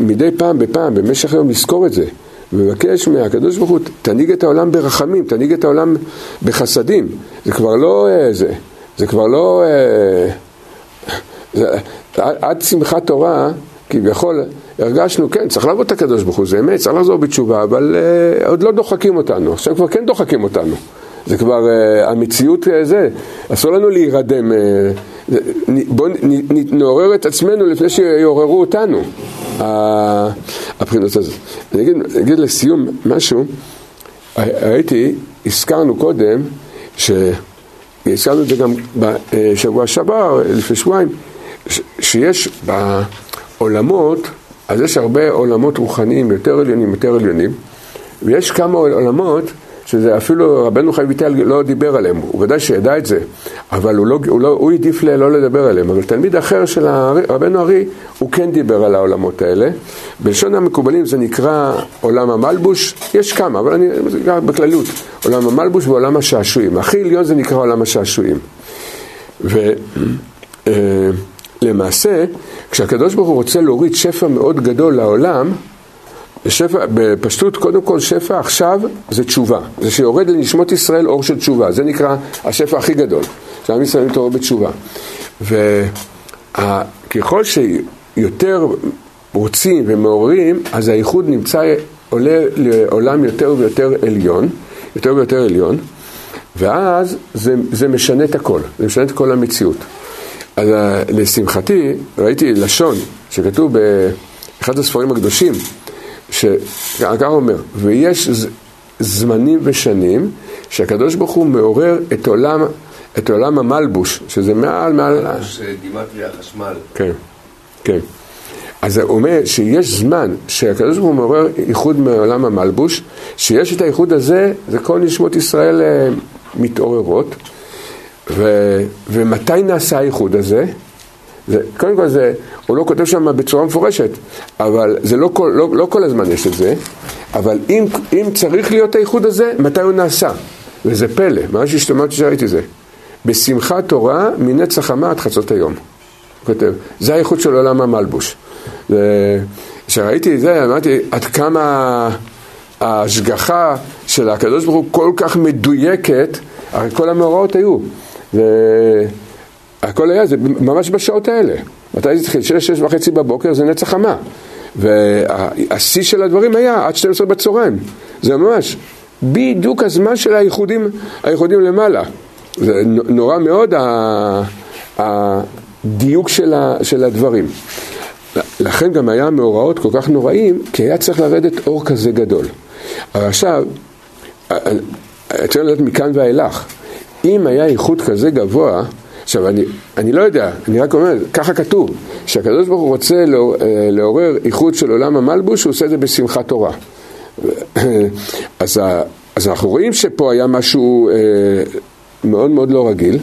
מדי פעם בפעם, במשך היום, לזכור את זה. ומבקש מהקדוש ברוך הוא, תנהיג את העולם ברחמים, תנהיג את העולם בחסדים. זה כבר לא זה, זה כבר לא... זה, עד שמחת תורה, כביכול, הרגשנו, כן, צריך לעבוד את הקדוש ברוך הוא, זה אמת, צריך לחזור בתשובה, אבל uh, עוד לא דוחקים אותנו, עכשיו כבר כן דוחקים אותנו. זה כבר uh, המציאות זה, אסור לנו להירדם uh, בואו נעורר את עצמנו לפני שיעוררו אותנו, הבחינות הזאת. אני אגיד, אני אגיד לסיום משהו, הייתי, הזכרנו קודם, שהזכרנו את זה גם בשבוע שעבר, לפני שבועיים, שיש בעולמות, אז יש הרבה עולמות רוחניים יותר עליונים, יותר עליונים, ויש כמה עולמות שזה אפילו רבנו חיים ויטל לא דיבר עליהם, הוא ודאי שידע את זה, אבל הוא, לא, הוא, לא, הוא העדיף לא לדבר עליהם, אבל תלמיד אחר של רבנו ארי, הוא כן דיבר על העולמות האלה. בלשון המקובלים זה נקרא עולם המלבוש, יש כמה, אבל אני אקרא בכללות, עולם המלבוש ועולם השעשועים. הכי עליון זה נקרא עולם השעשועים. ולמעשה, אה, כשהקדוש ברוך הוא רוצה להוריד שפע מאוד גדול לעולם, שפע, בפשטות, קודם כל שפע עכשיו זה תשובה. זה שיורד לנשמות ישראל אור של תשובה. זה נקרא השפע הכי גדול, שעם ישראל מתעורר בתשובה. וככל שיותר רוצים ומעוררים, אז האיחוד נמצא, עולה לעולם יותר ויותר עליון, יותר ויותר עליון, ואז זה, זה משנה את הכל, זה משנה את כל המציאות. אז לשמחתי, ראיתי לשון שכתוב באחד הספרים הקדושים, שככה אומר, ויש זמנים ושנים שהקדוש ברוך הוא מעורר את עולם, את עולם המלבוש, שזה מעל, מעל... גימטריה חשמל. כן, כן. אז הוא אומר שיש זמן שהקדוש ברוך הוא מעורר איחוד מעולם המלבוש, שיש את האיחוד הזה, זה כל נשמות ישראל אה, מתעוררות. ו, ומתי נעשה האיחוד הזה? זה, קודם כל זה, הוא לא כותב שם בצורה מפורשת, אבל זה לא כל, לא, לא כל הזמן יש את זה, אבל אם, אם צריך להיות האיחוד הזה, מתי הוא נעשה? וזה פלא, ממש השתמעתי שראיתי זה. בשמחת תורה מנצח חמה עד חצות היום. הוא כותב, זה האיחוד של עולם המלבוש. כשראיתי את זה, אמרתי, עד כמה ההשגחה של הקדוש ברוך הוא כל כך מדויקת, הרי כל המאורעות היו. הכל היה, זה ממש בשעות האלה. מתי זה התחיל? שש, שש וחצי בבוקר זה נצח חמה. והשיא של הדברים היה עד 12 בצהריים. זה ממש בדיוק הזמן של הייחודים, הייחודים למעלה. זה נורא מאוד הדיוק של, הדברים. לכן גם היה מאורעות כל כך נוראים, כי היה צריך לרדת אור כזה גדול. אבל עכשיו, צריך לדעת מכאן ואילך, אם היה איחוד כזה גבוה, עכשיו, אני, אני לא יודע, אני רק אומר, ככה כתוב, שהקדוש ברוך הוא רוצה אה, לעורר איחוד של עולם המלבוש, הוא עושה את זה בשמחת תורה. אז, אז אנחנו רואים שפה היה משהו אה, מאוד מאוד לא רגיל.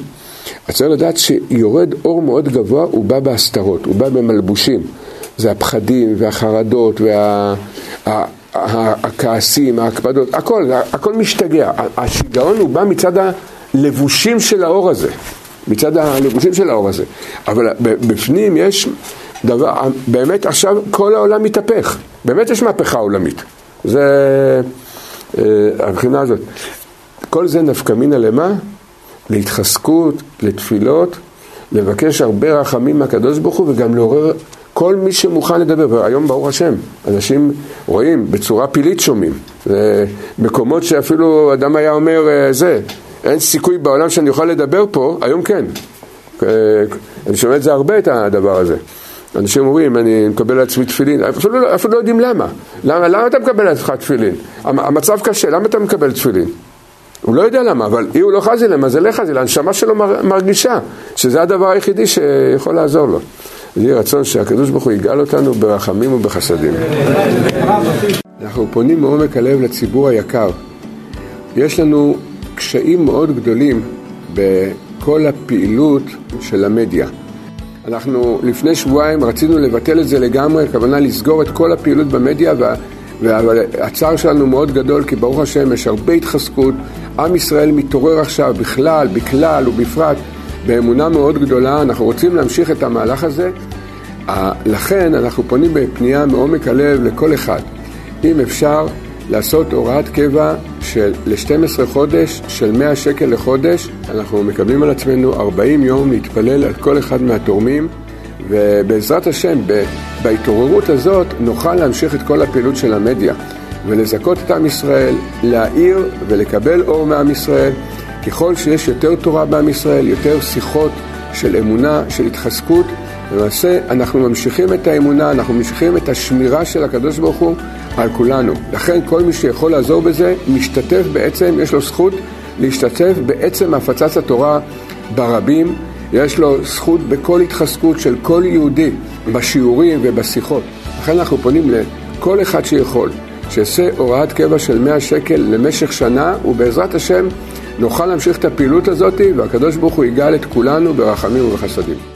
אז צריך לדעת שיורד אור מאוד גבוה, הוא בא בהסתרות, הוא בא במלבושים. זה הפחדים והחרדות והכעסים, וה, ההקפדות, הכל, הכל משתגע. השיגעון הוא בא מצד הלבושים של האור הזה. מצד הלבושים של האור הזה. אבל בפנים יש דבר, באמת עכשיו כל העולם מתהפך. באמת יש מהפכה עולמית. זה אה, הבחינה הזאת. כל זה נפקא מינה למה? להתחזקות, לתפילות, לבקש הרבה רחמים מהקדוש ברוך הוא וגם לעורר כל מי שמוכן לדבר, והיום ברוך השם, אנשים רואים, בצורה פילית שומעים, מקומות שאפילו אדם היה אומר אה, זה, אין סיכוי בעולם שאני אוכל לדבר פה, היום כן. אה, אני שומע את זה הרבה, את הדבר הזה. אנשים אומרים, אני מקבל על עצמי תפילין, אפילו, לא, אפילו לא יודעים למה. למה. למה אתה מקבל על עצמך תפילין? המצב קשה, למה אתה מקבל תפילין? הוא לא יודע למה, אבל אם הוא לא חזי למה זה לא חזי, הנשמה שלו מרגישה שזה הדבר היחידי שיכול לעזור לו. יהי רצון שהקדוש ברוך הוא יגאל אותנו ברחמים ובחסדים. אנחנו פונים מעומק הלב לציבור היקר. יש לנו קשיים מאוד גדולים בכל הפעילות של המדיה. אנחנו לפני שבועיים רצינו לבטל את זה לגמרי, הכוונה לסגור את כל הפעילות במדיה, והצער שלנו מאוד גדול, כי ברוך השם יש הרבה התחזקות, עם ישראל מתעורר עכשיו בכלל, בכלל ובפרט, באמונה מאוד גדולה, אנחנו רוצים להמשיך את המהלך הזה, לכן אנחנו פונים בפנייה מעומק הלב לכל אחד, אם אפשר לעשות הוראת קבע של ל-12 חודש של 100 שקל לחודש, אנחנו מקבלים על עצמנו 40 יום להתפלל על כל אחד מהתורמים ובעזרת השם, בהתעוררות הזאת נוכל להמשיך את כל הפעילות של המדיה ולזכות את עם ישראל, להאיר ולקבל אור מעם ישראל. ככל שיש יותר תורה בעם ישראל, יותר שיחות של אמונה, של התחזקות. למעשה אנחנו ממשיכים את האמונה, אנחנו ממשיכים את השמירה של הקדוש ברוך הוא על כולנו. לכן כל מי שיכול לעזור בזה, משתתף בעצם, יש לו זכות להשתתף בעצם הפצת התורה ברבים. יש לו זכות בכל התחזקות של כל יהודי בשיעורים ובשיחות. לכן אנחנו פונים לכל אחד שיכול, שיעשה הוראת קבע של 100 שקל למשך שנה, ובעזרת השם נוכל להמשיך את הפעילות הזאת, והקדוש ברוך הוא יגאל את כולנו ברחמים ובחסדים.